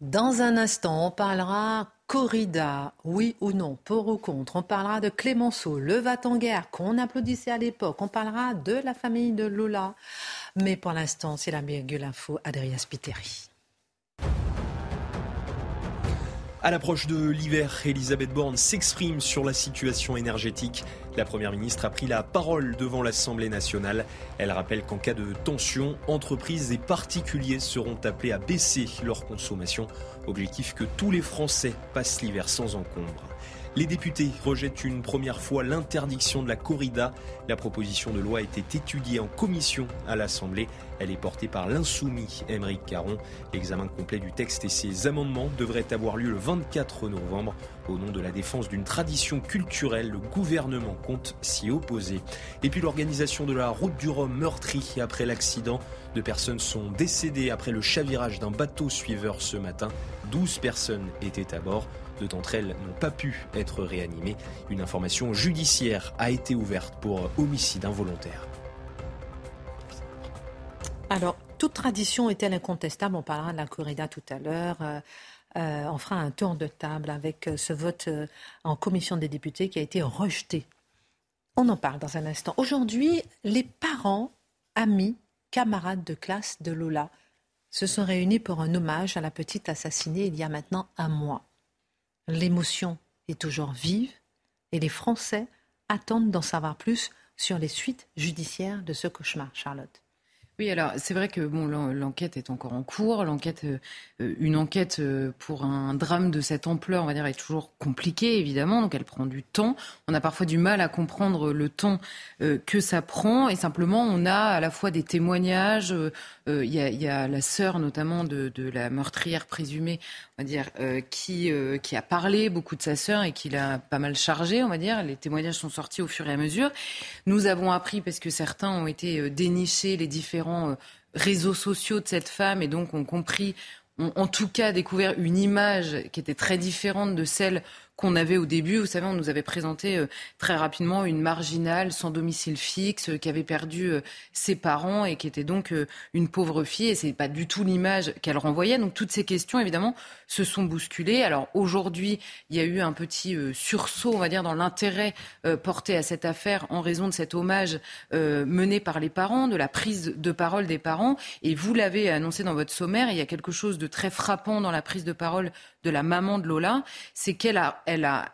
Dans un instant, on parlera corrida, oui ou non, pour ou contre. On parlera de Clémenceau, le va-t-en-guerre qu'on applaudissait à l'époque. On parlera de la famille de Lola. Mais pour l'instant, c'est la virgule info, Adrien Spiteri. À l'approche de l'hiver, Elisabeth Borne s'exprime sur la situation énergétique. La Première ministre a pris la parole devant l'Assemblée nationale. Elle rappelle qu'en cas de tension, entreprises et particuliers seront appelés à baisser leur consommation. Objectif que tous les Français passent l'hiver sans encombre. Les députés rejettent une première fois l'interdiction de la corrida. La proposition de loi a été étudiée en commission à l'Assemblée. Elle est portée par l'insoumis Émeric Caron. L'examen complet du texte et ses amendements devrait avoir lieu le 24 novembre. Au nom de la défense d'une tradition culturelle, le gouvernement compte s'y opposer. Et puis l'organisation de la route du Rhum meurtrie après l'accident. Deux personnes sont décédées après le chavirage d'un bateau suiveur ce matin. 12 personnes étaient à bord. D'entre elles n'ont pas pu être réanimées. Une information judiciaire a été ouverte pour homicide involontaire. Alors, toute tradition est-elle incontestable? On parlera de la corrida tout à l'heure. Euh, euh, on fera un tour de table avec euh, ce vote en commission des députés qui a été rejeté. On en parle dans un instant. Aujourd'hui, les parents, amis, camarades de classe de Lola se sont réunis pour un hommage à la petite assassinée il y a maintenant un mois. L'émotion est toujours vive et les Français attendent d'en savoir plus sur les suites judiciaires de ce cauchemar, Charlotte. Oui, alors c'est vrai que bon, l'enquête est encore en cours. L'enquête, euh, une enquête euh, pour un drame de cette ampleur, on va dire, est toujours compliquée évidemment, donc elle prend du temps. On a parfois du mal à comprendre le temps euh, que ça prend, et simplement on a à la fois des témoignages. Il y, a la sœur notamment de, de, la meurtrière présumée, on va dire, qui qui a parlé beaucoup de sa sœur et qui l'a pas mal chargée, on va dire. Les témoignages sont sortis au fur et à mesure. Nous avons appris parce que certains ont été dénichés les différents euh, réseaux sociaux de cette femme et donc ont compris, ont en tout cas découvert une image qui était très différente de celle qu'on avait au début. Vous savez, on nous avait présenté euh, très rapidement une marginale sans domicile fixe euh, qui avait perdu euh, ses parents et qui était donc une pauvre fille. Et c'est pas du tout l'image qu'elle renvoyait. Donc toutes ces questions, évidemment, se sont bousculées. Alors aujourd'hui, il y a eu un petit sursaut, on va dire, dans l'intérêt porté à cette affaire en raison de cet hommage mené par les parents, de la prise de parole des parents. Et vous l'avez annoncé dans votre sommaire, il y a quelque chose de très frappant dans la prise de parole de la maman de Lola, c'est qu'elle a, elle a,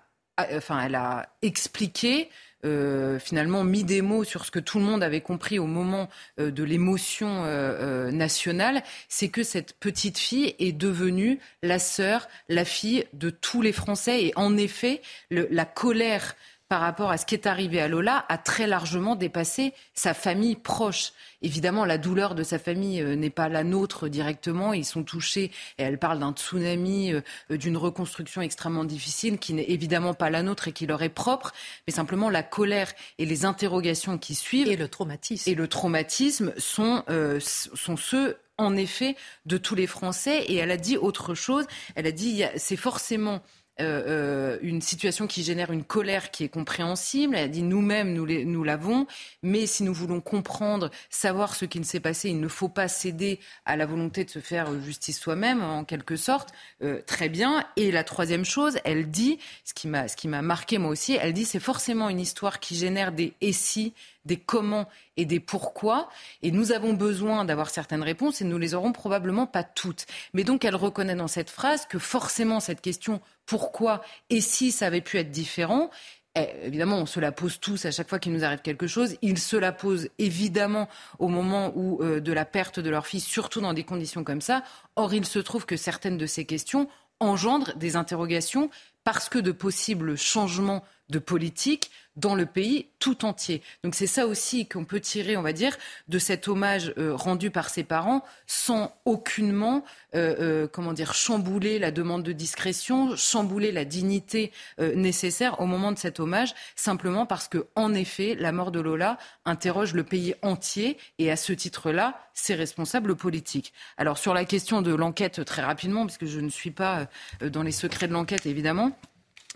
enfin, elle a expliqué. Euh, finalement mis des mots sur ce que tout le monde avait compris au moment euh, de l'émotion euh, nationale, c'est que cette petite fille est devenue la sœur, la fille de tous les Français. Et en effet, la colère par rapport à ce qui est arrivé à Lola a très largement dépassé sa famille proche. Évidemment, la douleur de sa famille euh, n'est pas la nôtre directement. Ils sont touchés et elle parle d'un tsunami, euh, d'une reconstruction extrêmement difficile qui n'est évidemment pas la nôtre et qui leur est propre. Mais simplement, la colère et les interrogations qui suivent. Et le traumatisme. Et le traumatisme sont, euh, sont ceux en effet de tous les Français. Et elle a dit autre chose. Elle a dit c'est forcément euh, euh, une situation qui génère une colère qui est compréhensible. Elle a dit nous-mêmes, nous l'avons, mais si nous voulons comprendre, savoir ce qui ne s'est passé, il ne faut pas céder à la volonté de se faire justice soi-même, en quelque sorte. Euh, très bien. Et la troisième chose, elle dit, ce qui m'a marqué moi aussi, elle dit c'est forcément une histoire qui génère des et si, des comment et des pourquoi. Et nous avons besoin d'avoir certaines réponses et nous les aurons probablement pas toutes. Mais donc elle reconnaît dans cette phrase que forcément cette question pourquoi et si ça avait pu être différent, eh, évidemment, on se la pose tous à chaque fois qu'il nous arrive quelque chose. Ils se la posent évidemment au moment où, euh, de la perte de leur fils, surtout dans des conditions comme ça. Or, il se trouve que certaines de ces questions engendrent des interrogations parce que de possibles changements de politique dans le pays tout entier. Donc c'est ça aussi qu'on peut tirer, on va dire, de cet hommage euh, rendu par ses parents, sans aucunement, euh, euh, comment dire, chambouler la demande de discrétion, chambouler la dignité nécessaire au moment de cet hommage, simplement parce que, en effet, la mort de Lola interroge le pays entier et à ce titre-là, ses responsables politiques. Alors sur la question de l'enquête, très rapidement, puisque je ne suis pas dans les secrets de l'enquête, évidemment.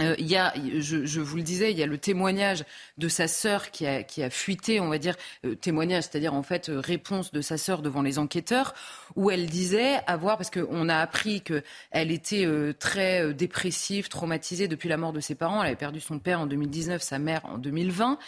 Euh, il y a, je, vous le disais, il y a le témoignage de sa sœur qui a, qui a fuité, on va dire, euh, témoignage, c'est-à-dire en fait euh, réponse de sa sœur devant les enquêteurs, où elle disait avoir, parce qu'on a appris qu'elle était très dépressive, traumatisée depuis la mort de ses parents. Elle avait perdu son père en 2019, sa mère en 2020.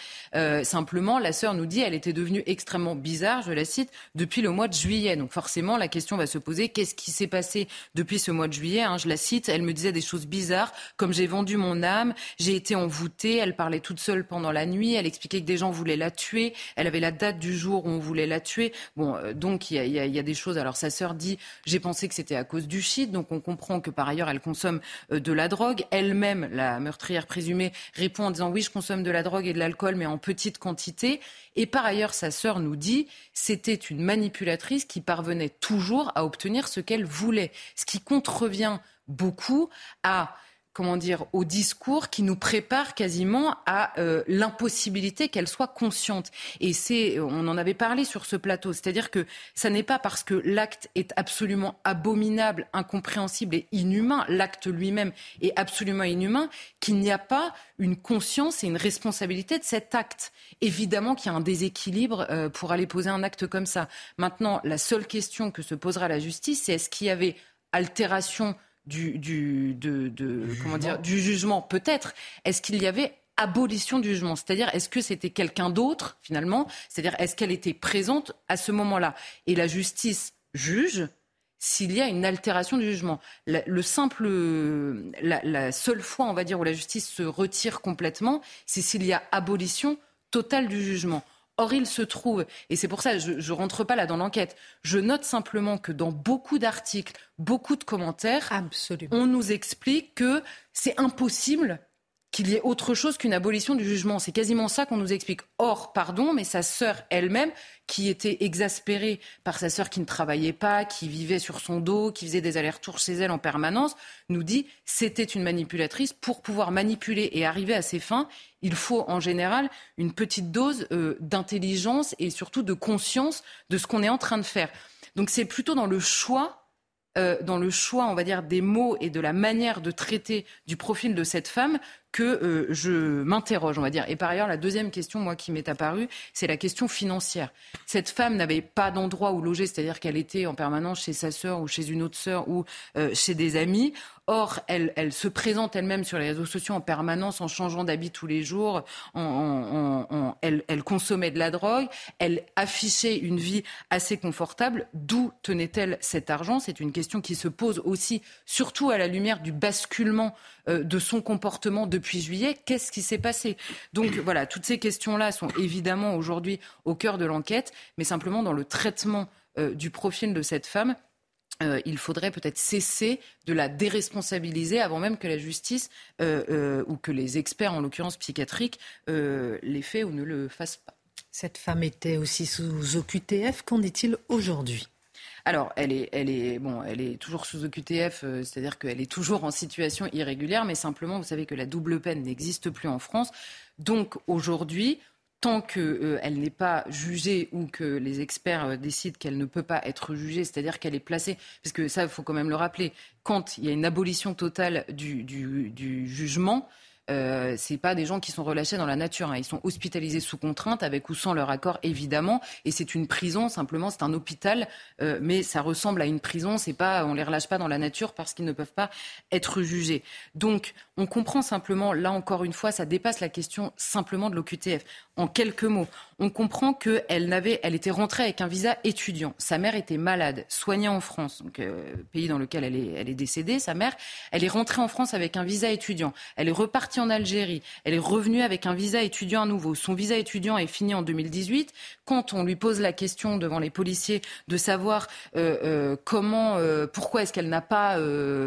simplement, la sœur nous dit, elle était devenue extrêmement bizarre, je la cite, depuis le mois de juillet. Donc forcément, la question va se poser, qu'est-ce qui s'est passé depuis ce mois de juillet hein, Je la cite, elle me disait des choses bizarres, comme j'ai vendu mon âme, j'ai été envoûtée, elle parlait toute seule pendant la nuit, elle expliquait que des gens voulaient la tuer, elle avait la date du jour où on voulait la tuer. Bon, euh, donc il y, a, des choses. Alors sa sœur dit, j'ai pensé que c'était à cause du shit, donc on comprend que par ailleurs elle consomme euh, de la drogue. Elle-même, la meurtrière présumée, répond en disant oui, je consomme de la drogue et de l'alcool, mais en petite quantité. Et par ailleurs, sa sœur nous dit, c'était une manipulatrice qui parvenait toujours à obtenir ce qu'elle voulait, ce qui contrevient beaucoup à comment dire, au discours qui nous prépare quasiment à euh, l'impossibilité qu'elle soit consciente. Et c'est, on en avait parlé sur ce plateau, c'est-à-dire que ça n'est pas parce que l'acte est absolument abominable, incompréhensible et inhumain, l'acte lui-même est absolument inhumain, qu'il n'y a pas une conscience et une responsabilité de cet acte. Évidemment qu'il y a un déséquilibre euh, pour aller poser un acte comme ça. Maintenant, la seule question que se posera la justice, c'est est-ce qu'il y avait altération du, du, de, de, comment dire, du jugement Peut-être. Est-ce qu'il y avait abolition du jugement? C'est-à-dire, est-ce que c'était quelqu'un d'autre, finalement? C'est-à-dire, est-ce qu'elle était présente à ce moment-là? Et la justice juge s'il y a une altération du jugement. La, le simple, la, la, seule fois, on va dire, où la justice se retire complètement, c'est s'il y a abolition totale du jugement. Or, il se trouve, et c'est pour ça, je ne rentre pas là dans l'enquête, je note simplement que dans beaucoup d'articles, beaucoup de commentaires, on nous explique que c'est impossible qu'il y ait autre chose qu'une abolition du jugement. C'est quasiment ça qu'on nous explique. Or, pardon, mais sa sœur elle-même, qui était exaspérée par sa sœur qui ne travaillait pas, qui vivait sur son dos, qui faisait des allers-retours chez elle en permanence, nous dit c'était une manipulatrice. Pour pouvoir manipuler et arriver à ses fins, il faut en général une petite dose euh, d'intelligence et surtout de conscience de ce qu'on est en train de faire. Donc c'est plutôt dans le choix euh, dans le choix, on va dire, des mots et de la manière de traiter du profil de cette femme que euh, je m'interroge, on va dire. Et par ailleurs, la deuxième question, moi, qui m'est apparue, c'est la question financière. Cette femme n'avait pas d'endroit où loger, c'est-à-dire qu'elle était en permanence chez sa sœur ou chez une autre sœur ou euh, chez des amis. Or, elle, se présente elle-même sur les réseaux sociaux en permanence, en changeant d'habit tous les jours. Elle, consommait de la drogue. Elle affichait une vie assez confortable. D'où tenait-elle cet argent? C'est une question qui se pose aussi, surtout à la lumière du basculement euh, de son comportement depuis juillet. Qu'est-ce qui s'est passé? Donc voilà, toutes ces questions-là sont évidemment aujourd'hui au cœur de l'enquête, mais simplement dans le traitement euh, du profil de cette femme. Euh, il faudrait peut-être cesser de la déresponsabiliser avant même que la justice ou que les experts, en l'occurrence psychiatriques, les fassent ou ne le fassent pas. Cette femme était aussi sous OQTF. Qu'en est-il aujourd'hui? Alors, elle est, elle est, bon, elle est toujours sous OQTF, euh, c'est-à-dire qu'elle est toujours en situation irrégulière, mais simplement, vous savez que la double peine n'existe plus en France. Donc, aujourd'hui, tant qu'elle n'est pas jugée ou que les experts décident qu'elle ne peut pas être jugée, c'est-à-dire qu'elle est placée, parce que ça, il faut quand même le rappeler, quand il y a une abolition totale du jugement, euh, c'est pas des gens qui sont relâchés dans la nature. Hein. Ils sont hospitalisés sous contrainte, avec ou sans leur accord, évidemment. Et c'est une prison, simplement, c'est un hôpital, euh, mais ça ressemble à une prison. C'est pas, on les relâche pas dans la nature parce qu'ils ne peuvent pas être jugés. Donc, on comprend simplement, là encore une fois, ça dépasse la question simplement de l'OQTF. En quelques mots, on comprend qu'elle n'avait, elle était rentrée avec un visa étudiant. Sa mère était malade, soignée en France, euh, pays dans lequel elle est, elle est décédée. Sa mère, elle est rentrée en France avec un visa étudiant. Elle est repartie en Algérie. Elle est revenue avec un visa étudiant à nouveau. Son visa étudiant est fini en 2018. Quand on lui pose la question devant les policiers de savoir euh, euh, comment, pourquoi est-ce qu'elle n'a pas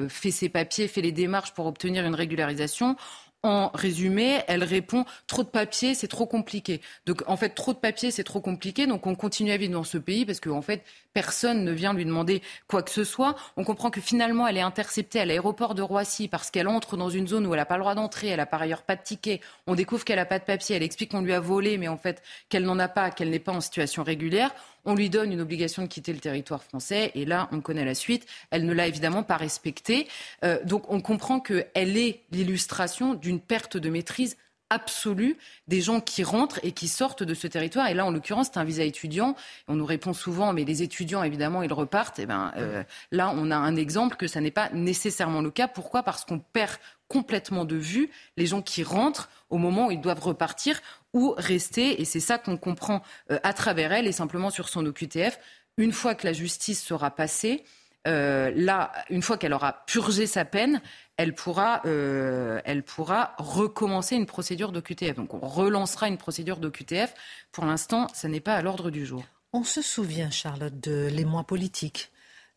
fait ses papiers, fait les démarches pour obtenir une régularisation, en résumé, elle répond trop de papiers, c'est trop compliqué. Donc en fait, trop de papiers, c'est trop compliqué. Donc on continue à vivre dans ce pays parce qu'en fait, personne ne vient lui demander quoi que ce soit. On comprend que finalement, elle est interceptée à l'aéroport de Roissy parce qu'elle entre dans une zone où elle n'a pas le droit d'entrer. Elle n'a par ailleurs pas de ticket. On découvre qu'elle n'a pas de papier. Elle explique qu'on lui a volé, mais en fait qu'elle n'en a pas, qu'elle n'est pas en situation régulière on lui donne une obligation de quitter le territoire français, et là, on connaît la suite. Elle ne l'a évidemment pas respectée. Euh, donc, on comprend qu'elle est l'illustration d'une perte de maîtrise absolue des gens qui rentrent et qui sortent de ce territoire. Et là, en l'occurrence, c'est un visa étudiant. On nous répond souvent, mais les étudiants, évidemment, ils repartent. Et eh ben, euh, là, on a un exemple que ça n'est pas nécessairement le cas. Pourquoi? Parce qu'on perd complètement de vue les gens qui rentrent au moment où ils doivent repartir ou rester. Et c'est ça qu'on comprend euh, à travers elle et simplement sur son OQTF. Une fois que la justice sera passée, euh, là, une fois qu'elle aura purgé sa peine, elle pourra, euh, elle pourra recommencer une procédure d'OQTF. Donc on relancera une procédure d'OQTF. Pour l'instant, ça n'est pas à l'ordre du jour. On se souvient, Charlotte, de l'émoi politique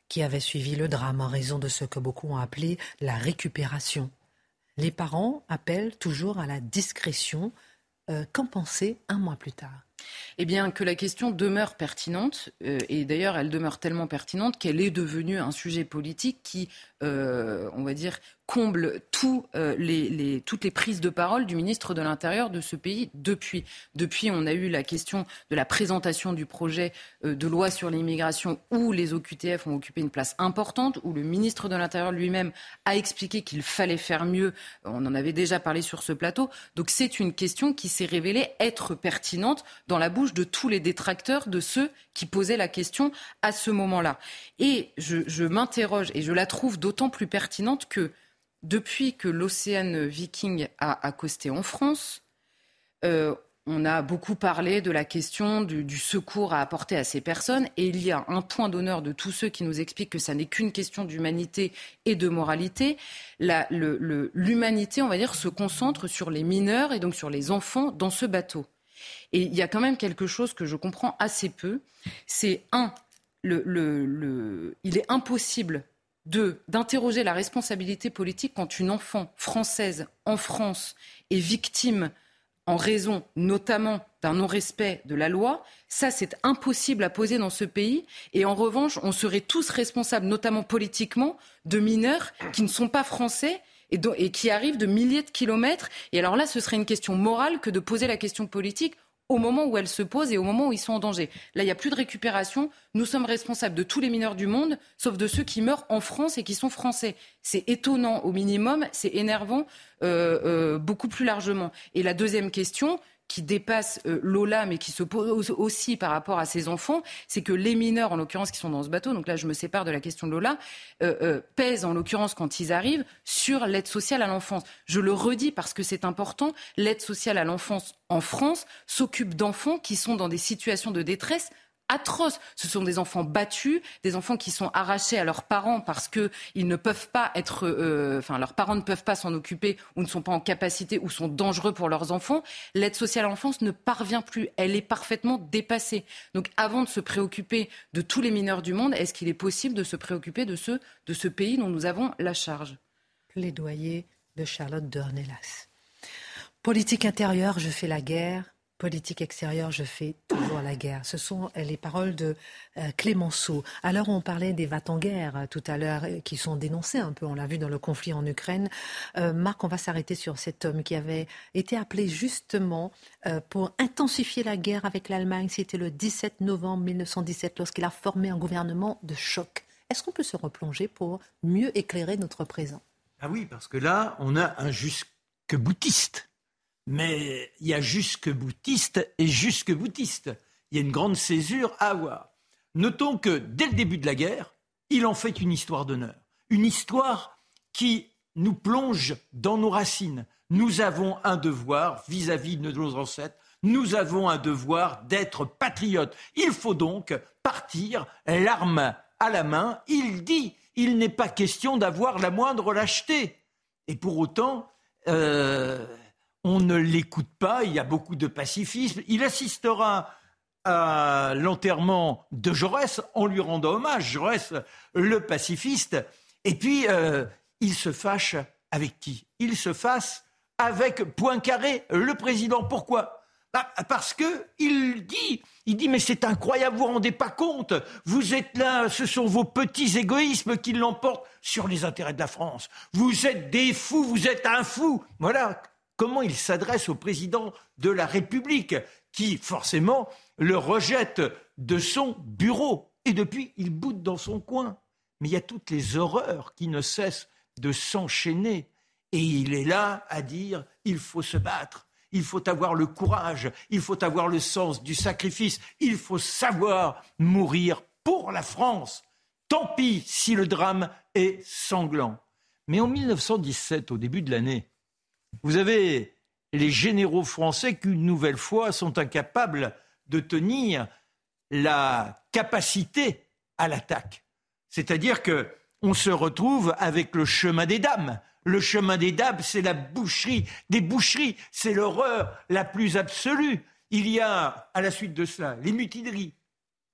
qui avait suivi le drame en raison de ce que beaucoup ont appelé la récupération. Les parents appellent toujours à la discrétion. Euh, qu'en penser un mois plus tard? Eh bien, que la question demeure pertinente, euh, et d'ailleurs, elle demeure tellement pertinente qu'elle est devenue un sujet politique qui, euh, on va dire, comble euh, toutes les prises de parole du ministre de l'Intérieur de ce pays depuis. Depuis, on a eu la question de la présentation du projet de loi sur l'immigration où les OQTF ont occupé une place importante, où le ministre de l'Intérieur lui-même a expliqué qu'il fallait faire mieux. On en avait déjà parlé sur ce plateau. Donc c'est une question qui s'est révélée être pertinente dans la bouche de tous les détracteurs de ceux qui posaient la question à ce moment-là. Et je, m'interroge, et je la trouve d'autant plus pertinente que depuis que l'Océan Viking a accosté en France, euh, on a beaucoup parlé de la question du, secours à apporter à ces personnes et il y a un point d'honneur de tous ceux qui nous expliquent que ça n'est qu'une question d'humanité et de moralité. L'humanité, on va dire, se concentre sur les mineurs et donc sur les enfants dans ce bateau. Et il y a quand même quelque chose que je comprends assez peu. C'est un, il est impossible d'interroger la responsabilité politique quand une enfant française en France est victime en raison notamment d'un non-respect de la loi, ça c'est impossible à poser dans ce pays. Et en revanche, on serait tous responsables, notamment politiquement, de mineurs qui ne sont pas français et qui arrivent de milliers de kilomètres. Et alors là, ce serait une question morale que de poser la question politique au moment où elles se posent et au moment où ils sont en danger. Là, il n'y a plus de récupération. Nous sommes responsables de tous les mineurs du monde, sauf de ceux qui meurent en France et qui sont français. C'est étonnant au minimum, c'est énervant euh, euh, beaucoup plus largement. Et la deuxième question, qui dépasse euh, Lola, mais qui se pose aussi par rapport à ses enfants, c'est que les mineurs, en l'occurrence, qui sont dans ce bateau, donc là je me sépare de la question de Lola, euh, euh, pèsent en l'occurrence quand ils arrivent sur l'aide sociale à l'enfance. Je le redis parce que c'est important, l'aide sociale à l'enfance en France s'occupe d'enfants qui sont dans des situations de détresse atroces. Ce sont des enfants battus, des enfants qui sont arrachés à leurs parents parce que ils ne peuvent pas être, euh, enfin leurs parents ne peuvent pas s'en occuper ou ne sont pas en capacité ou sont dangereux pour leurs enfants. L'aide sociale à l'enfance ne parvient plus, elle est parfaitement dépassée. Donc avant de se préoccuper de tous les mineurs du monde, est-ce qu'il est possible de se préoccuper de ce pays dont nous avons la charge? Plaidoyer de Charlotte Dornelas. Politique intérieure, je fais la guerre politique extérieure, je fais toujours la guerre. Ce sont les paroles de euh, Clémenceau. Alors on parlait des va en guerre euh, tout à l'heure, euh, qui sont dénoncés un peu, on l'a vu dans le conflit en Ukraine. Marc, on va s'arrêter sur cet homme qui avait été appelé justement pour intensifier la guerre avec l'Allemagne. C'était le 17 novembre 1917 lorsqu'il a formé un gouvernement de choc. Est-ce qu'on peut se replonger pour mieux éclairer notre présent? Ah oui, parce que là, on a un jusque boutiste mais il y a jusque boutiste et jusque boutiste. Il y a une grande césure à avoir. Notons que dès le début de la guerre, il en fait une histoire d'honneur. Une histoire qui nous plonge dans nos racines. Nous avons un devoir vis-à-vis de nos ancêtres. Nous avons un devoir d'être patriotes. Il faut donc partir l'arme à la main. Il dit, il n'est pas question d'avoir la moindre lâcheté. Et pour autant, euh, on ne l'écoute pas, il y a beaucoup de pacifisme. Il assistera à l'enterrement de Jaurès en lui rendant hommage, Jaurès le pacifiste, et puis euh, il se fâche avec qui? Il se fâche avec Poincaré, le président. Pourquoi? Bah, Parce que il dit, il dit mais c'est incroyable, vous vous rendez pas compte? Vous êtes là, ce sont vos petits égoïsmes qui l'emportent sur les intérêts de la France. Vous êtes des fous, vous êtes un fou. Voilà comment il s'adresse au président de la République, qui forcément le rejette de son bureau. Et depuis, il boude dans son coin. Mais il y a toutes les horreurs qui ne cessent de s'enchaîner. Et il est là à dire, il faut se battre, il faut avoir le courage, il faut avoir le sens du sacrifice, il faut savoir mourir pour la France. Tant pis si le drame est sanglant. Mais en 1917, au début de l'année, vous avez les généraux français qui, une nouvelle fois, sont incapables de tenir la capacité à l'attaque. C'est-à-dire que on se retrouve avec le chemin des dames. Le chemin des dames, c'est la boucherie des boucheries, c'est l'horreur la plus absolue. Il y a, à la suite de cela, les mutineries,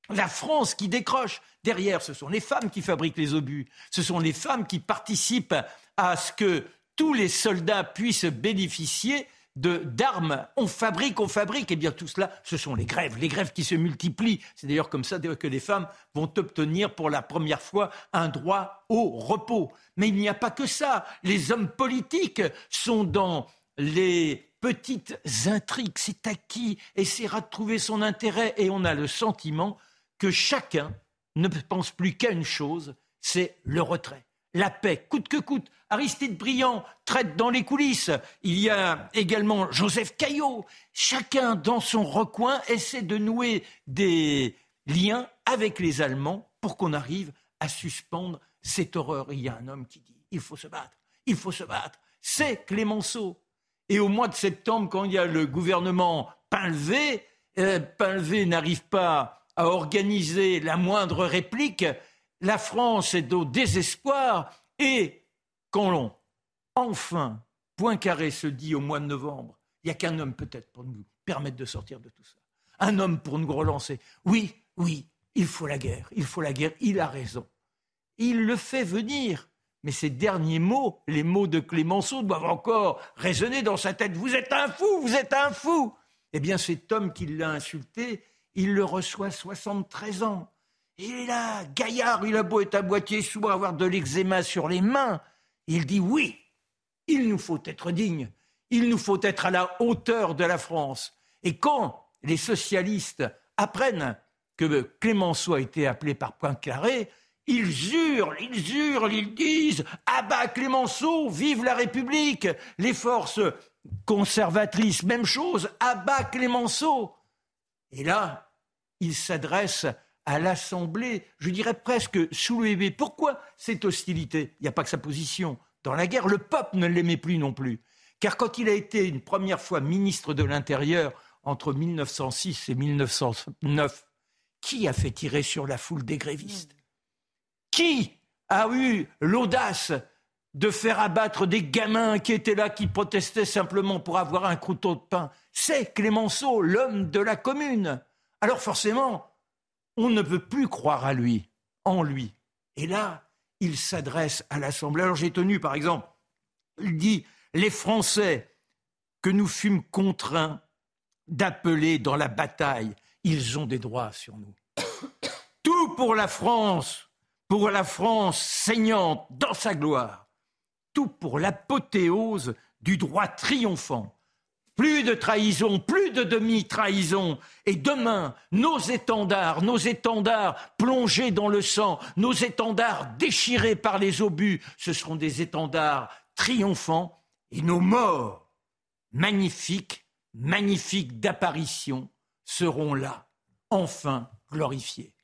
la France qui décroche. Derrière, ce sont les femmes qui fabriquent les obus. Ce sont les femmes qui participent à ce que tous les soldats puissent bénéficier de d'armes. On fabrique, on fabrique. Et eh bien tout cela, ce sont les grèves, les grèves qui se multiplient. C'est d'ailleurs comme ça que les femmes vont obtenir pour la première fois un droit au repos. Mais il n'y a pas que ça. Les hommes politiques sont dans les petites intrigues. C'est à qui essaiera de trouver son intérêt. Et on a le sentiment que chacun ne pense plus qu'à une chose, c'est le retrait la paix, coûte que coûte. Aristide Briand traite dans les coulisses. Il y a également Joseph Caillot. Chacun dans son recoin essaie de nouer des liens avec les Allemands pour qu'on arrive à suspendre cette horreur. Il y a un homme qui dit il faut se battre, il faut se battre. C'est Clémenceau. Et au mois de septembre, quand il y a le gouvernement Pinlevé, euh, n'arrive pas à organiser la moindre réplique la France est au désespoir et quand l'on, enfin, Poincaré se dit au mois de novembre, il n'y a qu'un homme peut-être pour nous permettre de sortir de tout ça. Un homme pour nous relancer. Oui, oui, il faut la guerre, il faut la guerre, il a raison. Il le fait venir. Mais ces derniers mots, les mots de Clémenceau, doivent encore résonner dans sa tête. Vous êtes un fou, vous êtes un fou. Eh bien, cet homme qui l'a insulté, il le reçoit 73 ans. Il est là, gaillard, il a beau être à boîtier sous, avoir de l'eczéma sur les mains. Il dit oui, il nous faut être dignes, il nous faut être à la hauteur de la France. Et quand les socialistes apprennent que Clémenceau a été appelé par Poincaré, ils hurlent, ils hurlent, ils disent Ah bah Clémenceau, vive la République Les forces conservatrices, même chose, ah bah Clémenceau Et là, ils s'adressent à l'Assemblée, je dirais presque soulevé. Pourquoi cette hostilité? Il n'y a pas que sa position. Dans la guerre, le peuple ne l'aimait plus non plus. Car quand il a été une première fois ministre de l'Intérieur entre 1906 et 1909, qui a fait tirer sur la foule des grévistes? Qui a eu l'audace de faire abattre des gamins qui étaient là, qui protestaient simplement pour avoir un croûteau de pain? C'est Clémenceau, l'homme de la commune. Alors forcément, on ne peut plus croire à lui, en lui. Et là, il s'adresse à l'Assemblée. Alors j'ai tenu, par exemple, il dit, les Français que nous fûmes contraints d'appeler dans la bataille. Ils ont des droits sur nous. Tout pour la France, pour la France saignante dans sa gloire. Tout pour l'apothéose du droit triomphant. Plus de trahison, plus de demi-trahison. Et demain, nos étendards, nos étendards plongés dans le sang, nos étendards déchirés par les obus, ce seront des étendards triomphants. Et nos morts, magnifiques, magnifiques d'apparition, seront là, enfin glorifiés.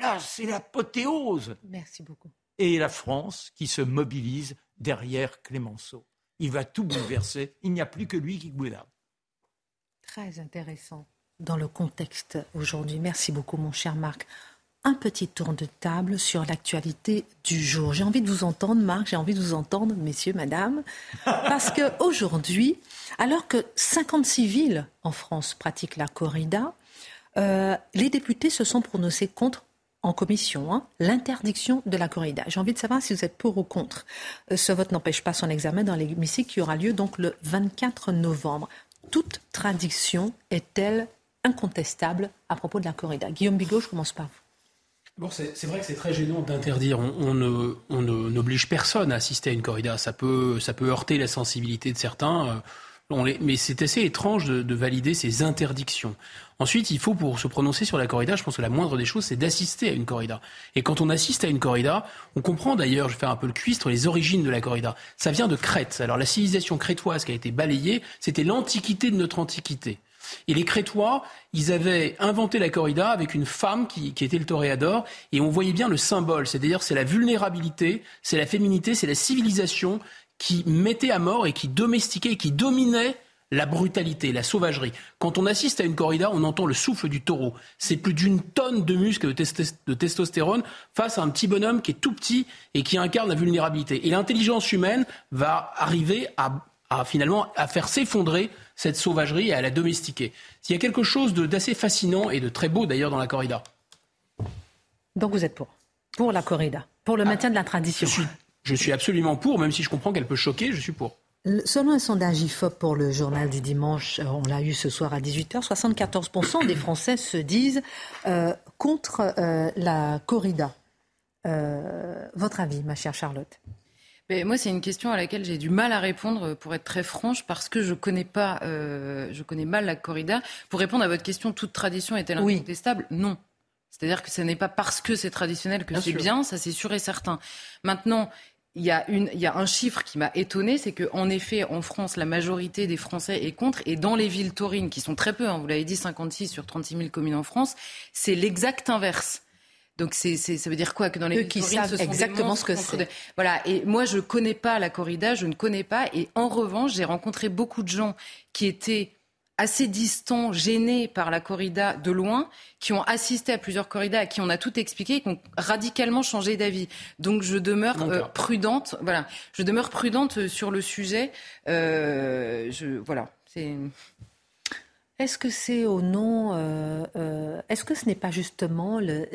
Là, c'est l'apothéose. Merci beaucoup. Et la France qui se mobilise derrière Clémenceau. Il va tout bouleverser. Il n'y a plus que lui qui gouverne. Très intéressant dans le contexte aujourd'hui. Merci beaucoup, mon cher Marc. Un petit tour de table sur l'actualité du jour. J'ai envie de vous entendre, Marc, j'ai envie de vous entendre, messieurs, madame, parce qu'aujourd'hui, alors que 56 villes en France pratiquent la corrida, euh, les députés se sont prononcés contre en commission hein, l'interdiction de la corrida. J'ai envie de savoir si vous êtes pour ou contre. Euh, ce vote n'empêche pas son examen dans l'hémicycle qui aura lieu donc le 24 novembre toute tradition est-elle incontestable à propos de la corrida? Guillaume Bigot, je commence par vous. Bon, c'est vrai que c'est très gênant d'interdire. On, n'oblige personne à assister à une corrida. Ça peut, ça peut heurter la sensibilité de certains. Mais c'est assez étrange de, valider ces interdictions. Ensuite, il faut, pour se prononcer sur la corrida, je pense que la moindre des choses, c'est d'assister à une corrida. Et quand on assiste à une corrida, on comprend d'ailleurs, je vais faire un peu le cuistre, les origines de la corrida. Ça vient de Crète. Alors la civilisation crétoise qui a été balayée, c'était l'antiquité de notre antiquité. Et les Crétois, ils avaient inventé la corrida avec une femme qui, qui était le toréador, et on voyait bien le symbole. C'est-à-dire, c'est la vulnérabilité, c'est la féminité, c'est la civilisation, qui mettait à mort et qui domestiquait et qui dominait la brutalité, la sauvagerie. Quand on assiste à une corrida, on entend le souffle du taureau. C'est plus d'une tonne de muscles de, testostérone face à un petit bonhomme qui est tout petit et qui incarne la vulnérabilité. Et l'intelligence humaine va arriver à, finalement à faire s'effondrer cette sauvagerie et à la domestiquer. Il y a quelque chose d'assez fascinant et de très beau d'ailleurs dans la corrida. Donc vous êtes pour Pour la corrida Pour le ah, maintien de la tradition je suis absolument pour, même si je comprends qu'elle peut choquer, je suis pour. Selon un sondage IFOP pour le journal du dimanche, euh, on l'a eu ce soir à 18h, 74% des Français se disent euh, contre euh, la corrida. votre avis, ma chère Charlotte? Mais moi, c'est une question à laquelle j'ai du mal à répondre, pour être très franche, parce que je connais pas, je connais mal la corrida. Pour répondre à votre question, toute tradition est-elle incontestable? Non. C'est-à-dire que ce n'est pas parce que c'est traditionnel que c'est bien, ça c'est sûr et certain. Maintenant, il y, a une, il y a un chiffre qui m'a étonné, c'est qu'en effet, en France, la majorité des Français est contre. Et dans les villes taurines, qui sont très peu, hein, vous l'avez dit, 56 sur 36 000 communes en France, c'est l'exact inverse. Donc c'est, ça veut dire quoi? Que dans les villes qui taurines, savent exactement ce que c'est. Voilà. Et moi, je connais pas la corrida, je ne connais pas. Et en revanche, j'ai rencontré beaucoup de gens qui étaient assez distants, gênés par la corrida de loin, qui ont assisté à plusieurs corridas, à qui on a tout expliqué, et qui ont radicalement changé d'avis. Donc je demeure euh, prudente. Voilà, je demeure prudente sur le sujet. Euh, je, voilà, c'est. Est-ce que c'est au nom, euh, est-ce que ce n'est pas justement, le,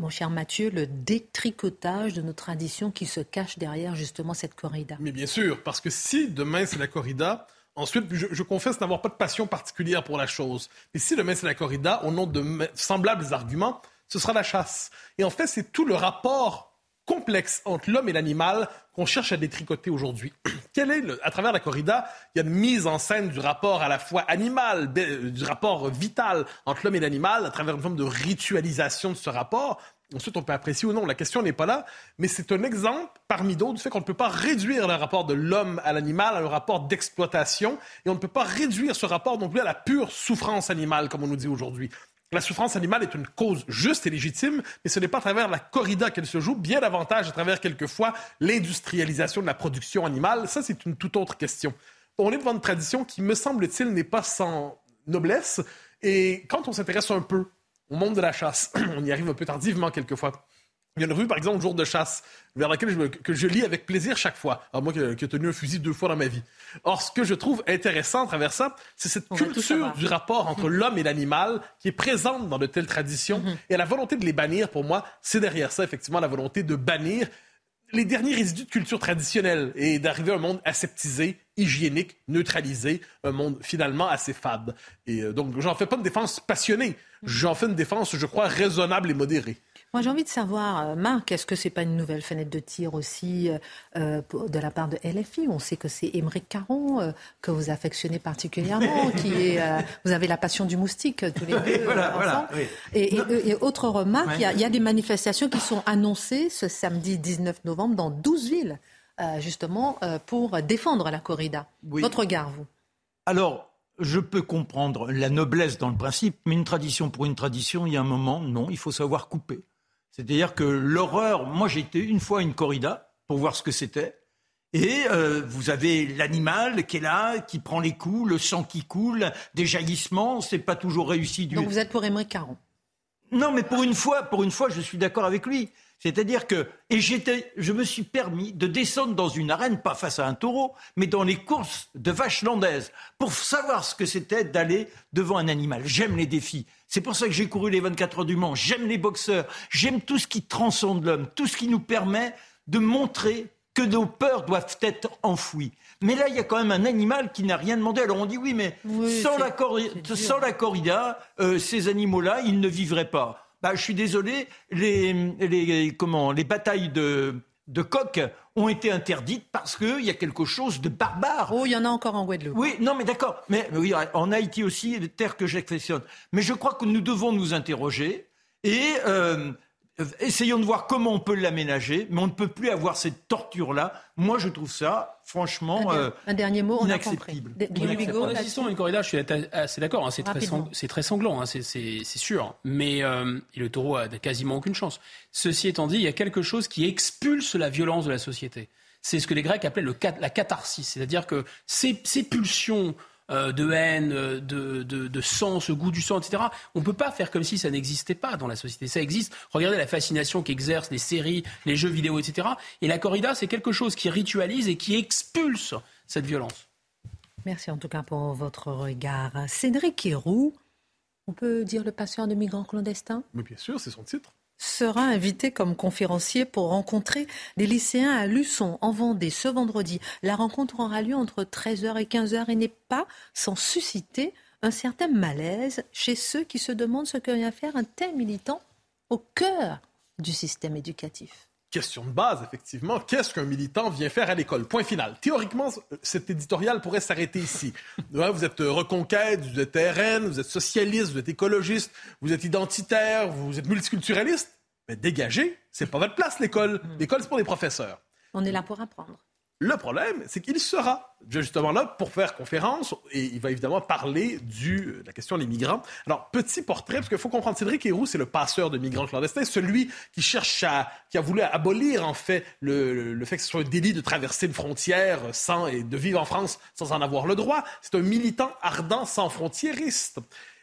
mon cher Mathieu, le détricotage de nos traditions qui se cache derrière justement cette corrida? Mais bien sûr, parce que si demain c'est la corrida, Ensuite, je, confesse n'avoir pas de passion particulière pour la chose. Mais si demain c'est la corrida, au nom de semblables arguments, ce sera la chasse. Et en fait, c'est tout le rapport complexe entre l'homme et l'animal qu'on cherche à détricoter aujourd'hui. Quel est, à travers la corrida, il y a une mise en scène du rapport à la fois animal, du rapport vital entre l'homme et l'animal, à travers une forme de ritualisation de ce rapport, Ensuite, on peut apprécier ou non, la question n'est pas là, mais c'est un exemple parmi d'autres du fait qu'on ne peut pas réduire le rapport de l'homme à l'animal à un rapport d'exploitation, et on ne peut pas réduire ce rapport non plus à la pure souffrance animale, comme on nous dit aujourd'hui. La souffrance animale est une cause juste et légitime, mais ce n'est pas à travers la corrida qu'elle se joue, bien davantage à travers quelquefois l'industrialisation de la production animale. Ça, c'est une toute autre question. On est devant une tradition qui, me semble-t-il, n'est pas sans noblesse, et quand on s'intéresse un peu au monde de la chasse. On y arrive un peu tardivement quelquefois. Il y a une rue, par exemple, jour de chasse, vers laquelle je, que je lis avec plaisir chaque fois. Alors moi qui, ai tenu un fusil deux fois dans ma vie. Or, ce que je trouve intéressant à travers ça, c'est cette culture du rapport entre l'homme et l'animal qui est présente dans de telles traditions. Mm-hmm. Et la volonté de les bannir, pour moi, c'est derrière ça, effectivement, la volonté de bannir les derniers résidus de culture traditionnelle et d'arriver à un monde aseptisé, hygiénique, neutralisé, un monde finalement assez fade. Et euh, donc, j'en fais pas une défense passionnée, j'en fais une défense, je crois, raisonnable et modérée. Moi, j'ai envie de savoir, euh, Marc, est-ce que c'est pas une nouvelle fenêtre de tir aussi euh, de la part de LFI On sait que c'est Émeric Caron que vous affectionnez particulièrement, qui est, vous avez la passion du moustique tous les deux voilà, et, autre remarque, il y, y, a des manifestations qui sont annoncées ce samedi 19 novembre dans 12 villes. Euh, justement euh, pour défendre la corrida. Votre regard, vous? Alors, je peux comprendre la noblesse dans le principe, mais une tradition pour une tradition, il y a un moment, non, il faut savoir couper. C'est-à-dire que l'horreur, moi j'ai été une fois à une corrida pour voir ce que c'était, et euh, vous avez l'animal qui est là, qui prend les coups, le sang qui coule, des jaillissements, c'est pas toujours réussi. Du... Donc vous êtes pour Émeric Caron Non, mais pour une fois, pour une fois, je suis d'accord avec lui. C'est-à-dire que, et j'étais, je me suis permis de descendre dans une arène, pas face à un taureau, mais dans les courses de vaches landaises, pour savoir ce que c'était d'aller devant un animal. J'aime les défis. C'est pour ça que j'ai couru les 24 heures du Mans. J'aime les boxeurs. J'aime tout ce qui transcende l'homme, tout ce qui nous permet de montrer que nos peurs doivent être enfouies. Mais là, il y a quand même un animal qui n'a rien demandé. Alors on dit oui, mais sans, la corrida, euh, ces animaux-là, ils ne vivraient pas bah, je suis désolé, les, les, comment, les batailles de, de coq ont été interdites parce qu'il y a quelque chose de barbare. Oh, il y en a encore en Guadeloupe. Oui, non, mais d'accord. Mais oui, en Haïti aussi, des terres que j'affectionne. Mais je crois que nous devons nous interroger et euh, essayons de voir comment on peut l'aménager, mais on ne peut plus avoir cette torture-là. Moi, je trouve ça, franchement, un, euh, dernier mot, inacceptable. On, assistant à une corrida, je suis assez d'accord, hein, c'est très, sanglant, hein, c'est sûr, mais euh, le taureau a quasiment aucune chance. Ceci étant dit, il y a quelque chose qui expulse la violence de la société. C'est ce que les Grecs appelaient le, la catharsis, c'est-à-dire que ces pulsions euh, de haine, euh, de, de, sang, ce goût du sang, etc. On ne peut pas faire comme si ça n'existait pas dans la société. Ça existe. Regardez la fascination qu'exercent les séries, les jeux vidéo, etc. Et la corrida, c'est quelque chose qui ritualise et qui expulse cette violence. Merci en tout cas pour votre regard. Cédric Héroux, on peut dire le passeur de migrants clandestins? Mais bien sûr, c'est son titre sera invité comme conférencier pour rencontrer des lycéens à Luçon, en Vendée, ce vendredi. La rencontre aura lieu entre 13h et 15h et n'est pas sans susciter un certain malaise chez ceux qui se demandent ce que vient faire un tel militant au cœur du système éducatif. Question de base, effectivement. Qu'est-ce qu'un militant vient faire à l'école? Point final. Théoriquement, cet éditorial pourrait s'arrêter ici. vous êtes reconquête, vous êtes RN, vous êtes socialiste, vous êtes écologiste, vous êtes identitaire, vous êtes multiculturaliste. Mais dégagez, c'est pas votre place, l'école. L'école, c'est pour les professeurs. On est là pour apprendre. Le problème, c'est qu'il sera justement là pour faire conférence et il va évidemment parler du, de la question des migrants. Alors, petit portrait, parce qu'il faut comprendre, Cédric Héroux, c'est le passeur de migrants clandestins, celui qui cherche à, qui a voulu abolir en fait le, le, fait que ce soit un délit de traverser une frontière sans, et de vivre en France sans en avoir le droit. C'est un militant ardent sans frontiériste.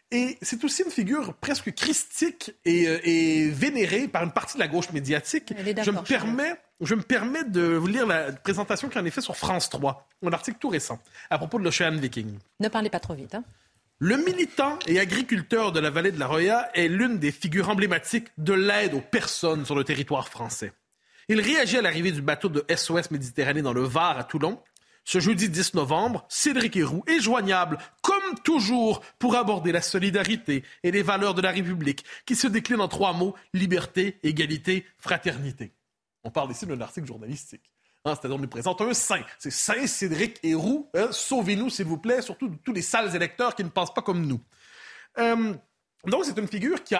Et c'est aussi une figure presque christique et, euh, et, vénérée par une partie de la gauche médiatique. Je me, permets, je me permets de vous lire la présentation qu'il en est fait sur France 3, un article tout récent, à propos de l'Ocean Viking. Ne parlez pas trop vite. Hein? Le militant et agriculteur de la vallée de la Roya est l'une des figures emblématiques de l'aide aux personnes sur le territoire français. Il réagit à l'arrivée du bateau de SOS Méditerranée dans le Var à Toulon ce jeudi 10 novembre, Cédric Héroux est joignable, comme toujours, pour aborder la solidarité et les valeurs de la République, qui se déclinent en trois mots, liberté, égalité, fraternité. On parle ici d'un article journalistique. Hein, C'est-à-dire, on nous présente un saint. C'est Saint Cédric Héroux. Hein, Sauvez-nous, s'il vous plaît, surtout de tous les sales électeurs qui ne pensent pas comme nous. Euh, donc, c'est une figure qui,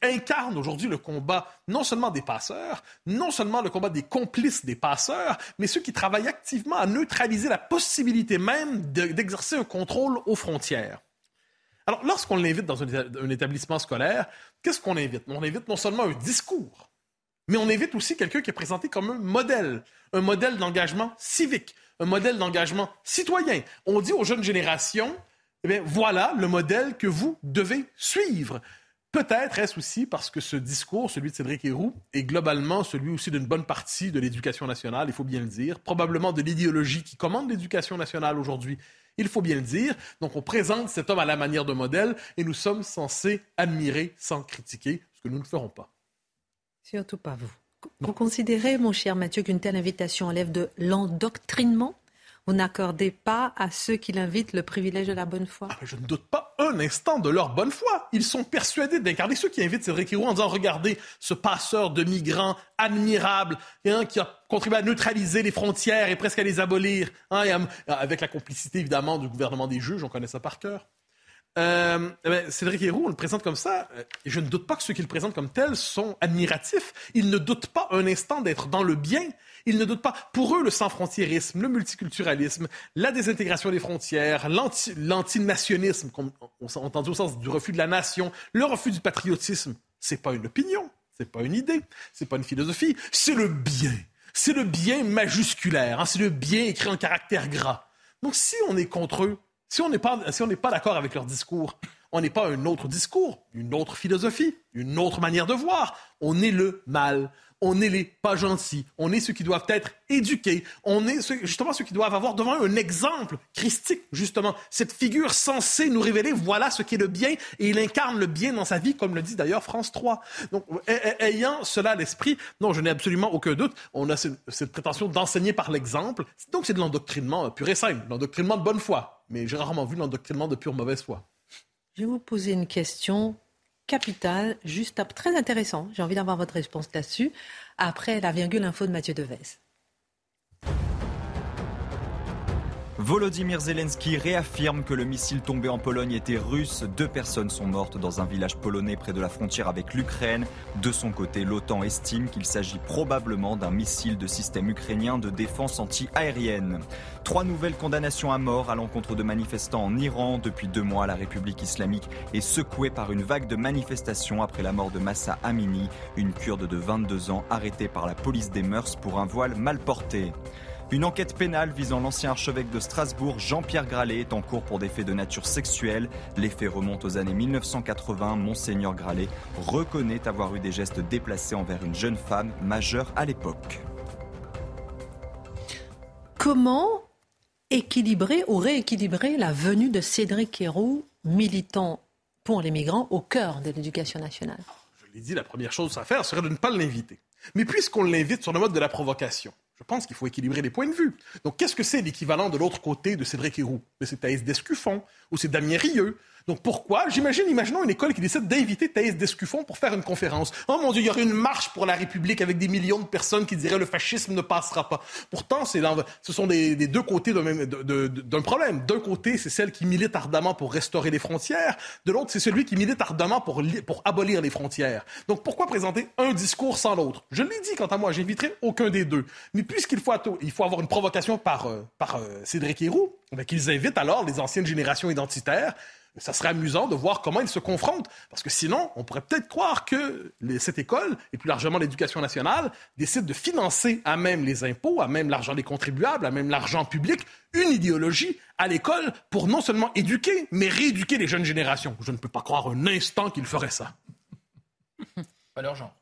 incarne aujourd'hui le combat non seulement des passeurs, non seulement le combat des complices des passeurs, mais ceux qui travaillent activement à neutraliser la possibilité même d'exercer un contrôle aux frontières. Alors, lorsqu'on l'invite dans un, établissement scolaire, qu'est-ce qu'on invite? On invite non seulement un discours, mais on invite aussi quelqu'un qui est présenté comme un modèle, un modèle d'engagement civique, un modèle d'engagement citoyen. On dit aux jeunes générations, eh voilà le modèle que vous devez suivre. Peut-être est-ce aussi parce que ce discours, celui de Cédric Héroux, est globalement celui aussi d'une bonne partie de l'éducation nationale, il faut bien le dire, probablement de l'idéologie qui commande l'éducation nationale aujourd'hui, il faut bien le dire. Donc on présente cet homme à la manière de modèle et nous sommes censés admirer sans critiquer, ce que nous ne ferons pas. Surtout pas vous. vous considérez, mon cher Mathieu, qu'une telle invitation enlève de l'endoctrinement? Vous n'accordez pas à ceux qui l'invitent le privilège de la bonne foi? Ah, je ne doute pas un instant de leur bonne foi. Ils sont persuadés d'incarner ceux qui invitent Cédric Héroux en disant regardez ce passeur de migrants admirable hein, qui a contribué à neutraliser les frontières et presque à les abolir, hein, avec la complicité évidemment du gouvernement des juges, on connaît ça par cœur. Euh, eh ben, Cédric Héroux, on le présente comme ça, euh, et je ne doute pas que ceux qui le présentent comme tel sont admiratifs. Ils ne doutent pas un instant d'être dans le bien. Ils ne doutent pas. Pour eux, le sans-frontiérisme, le multiculturalisme, la désintégration des frontières, l'antinationnisme, on entend au sens du refus de la nation, le refus du patriotisme, c'est pas une opinion, c'est pas une idée, c'est pas une philosophie, c'est le bien. C'est le bien majusculaire, hein, c'est le bien écrit en caractère gras. Donc si on est contre eux, si on n'est pas, si pas d'accord avec leur discours, on n'est pas un autre discours, une autre philosophie, une autre manière de voir. On est le mal. On est les pas gentils. On est ceux qui doivent être éduqués. On est justement ceux qui doivent avoir devant eux un exemple christique, justement. Cette figure censée nous révéler voilà ce qu'est le bien et il incarne le bien dans sa vie, comme le dit d'ailleurs France 3. Donc, ayant cela à l'esprit, non, je n'ai absolument aucun doute. On a cette prétention d'enseigner par l'exemple. Donc, c'est de l'endoctrinement pur et simple, l'endoctrinement de bonne foi mais j'ai rarement vu l'endoctrinement de pure mauvaise foi. Je vais vous poser une question capitale, juste très intéressant. J'ai envie d'avoir votre réponse là-dessus. Après la virgule info de Mathieu Devez. Volodymyr Zelensky réaffirme que le missile tombé en Pologne était russe. Deux personnes sont mortes dans un village polonais près de la frontière avec l'Ukraine. De son côté, l'OTAN estime qu'il s'agit probablement d'un missile de système ukrainien de défense anti-aérienne. Trois nouvelles condamnations à mort à l'encontre de manifestants en Iran. Depuis deux mois, la République islamique est secouée par une vague de manifestations après la mort de Massa Amini, une kurde de 22 ans arrêtée par la police des mœurs pour un voile mal porté. Une enquête pénale visant l'ancien archevêque de Strasbourg, Jean-Pierre Gralet, est en cours pour des faits de nature sexuelle. Les faits remontent aux années 1980. Monseigneur Gralet reconnaît avoir eu des gestes déplacés envers une jeune femme majeure à l'époque. Comment équilibrer ou rééquilibrer la venue de Cédric Héroux, militant pour les migrants, au cœur de l'éducation nationale? Je l'ai dit, la première chose à faire serait de ne pas l'inviter. Mais puisqu'on l'invite sur le mode de la provocation, je pense qu'il faut équilibrer les points de vue. Donc, qu'est-ce que c'est l'équivalent de l'autre côté de Cédric Héroux? C'est Thaïs Descuffon ou c'est Damien Rieu donc pourquoi J'imagine, imaginons une école qui décide d'inviter Thaïs Descuffon pour faire une conférence. Oh mon Dieu, il y aurait une marche pour la République avec des millions de personnes qui diraient le fascisme ne passera pas. Pourtant, c'est ce sont des, deux côtés d'un problème. D'un côté, c'est celle qui milite ardemment pour restaurer les frontières. De l'autre, c'est celui qui milite ardemment pour, pour abolir les frontières. Donc pourquoi présenter un discours sans l'autre? Je l'ai dit, quant à moi, j'inviterai aucun des deux. Mais puisqu'il faut, faut avoir une provocation par, euh, par euh, Cédric Héroux, ben, qu'ils invitent alors les anciennes générations identitaires ça serait amusant de voir comment ils se confrontent. Parce que sinon, on pourrait peut-être croire que cette école, et plus largement l'éducation nationale, décide de financer à même les impôts, à même l'argent des contribuables, à même l'argent public, une idéologie à l'école pour non seulement éduquer, mais rééduquer les jeunes générations. Je ne peux pas croire un instant qu'ils feraient ça. Pas leur genre.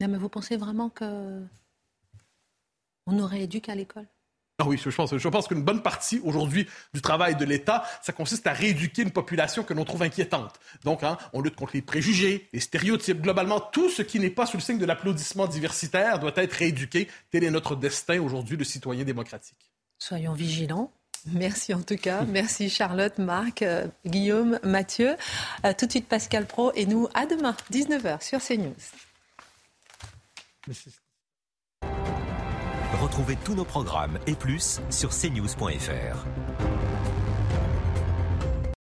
Non, mais vous pensez vraiment que on aurait éduqué à l'école? Ah oui, je pense, je pense qu'une bonne partie aujourd'hui du travail de l'État, ça consiste à rééduquer une population que l'on trouve inquiétante. Donc, hein, on lutte contre les préjugés, les stéréotypes. Globalement, tout ce qui n'est pas sous le signe de l'applaudissement diversitaire doit être rééduqué. Tel est notre destin aujourd'hui de citoyens démocratiques. Soyons vigilants. Merci en tout cas. Merci Charlotte, Marc, euh, Guillaume, Mathieu. Euh, tout de suite Pascal Pro et nous à demain, 19h sur CNews. Retrouvez tous nos programmes et plus sur cnews.fr.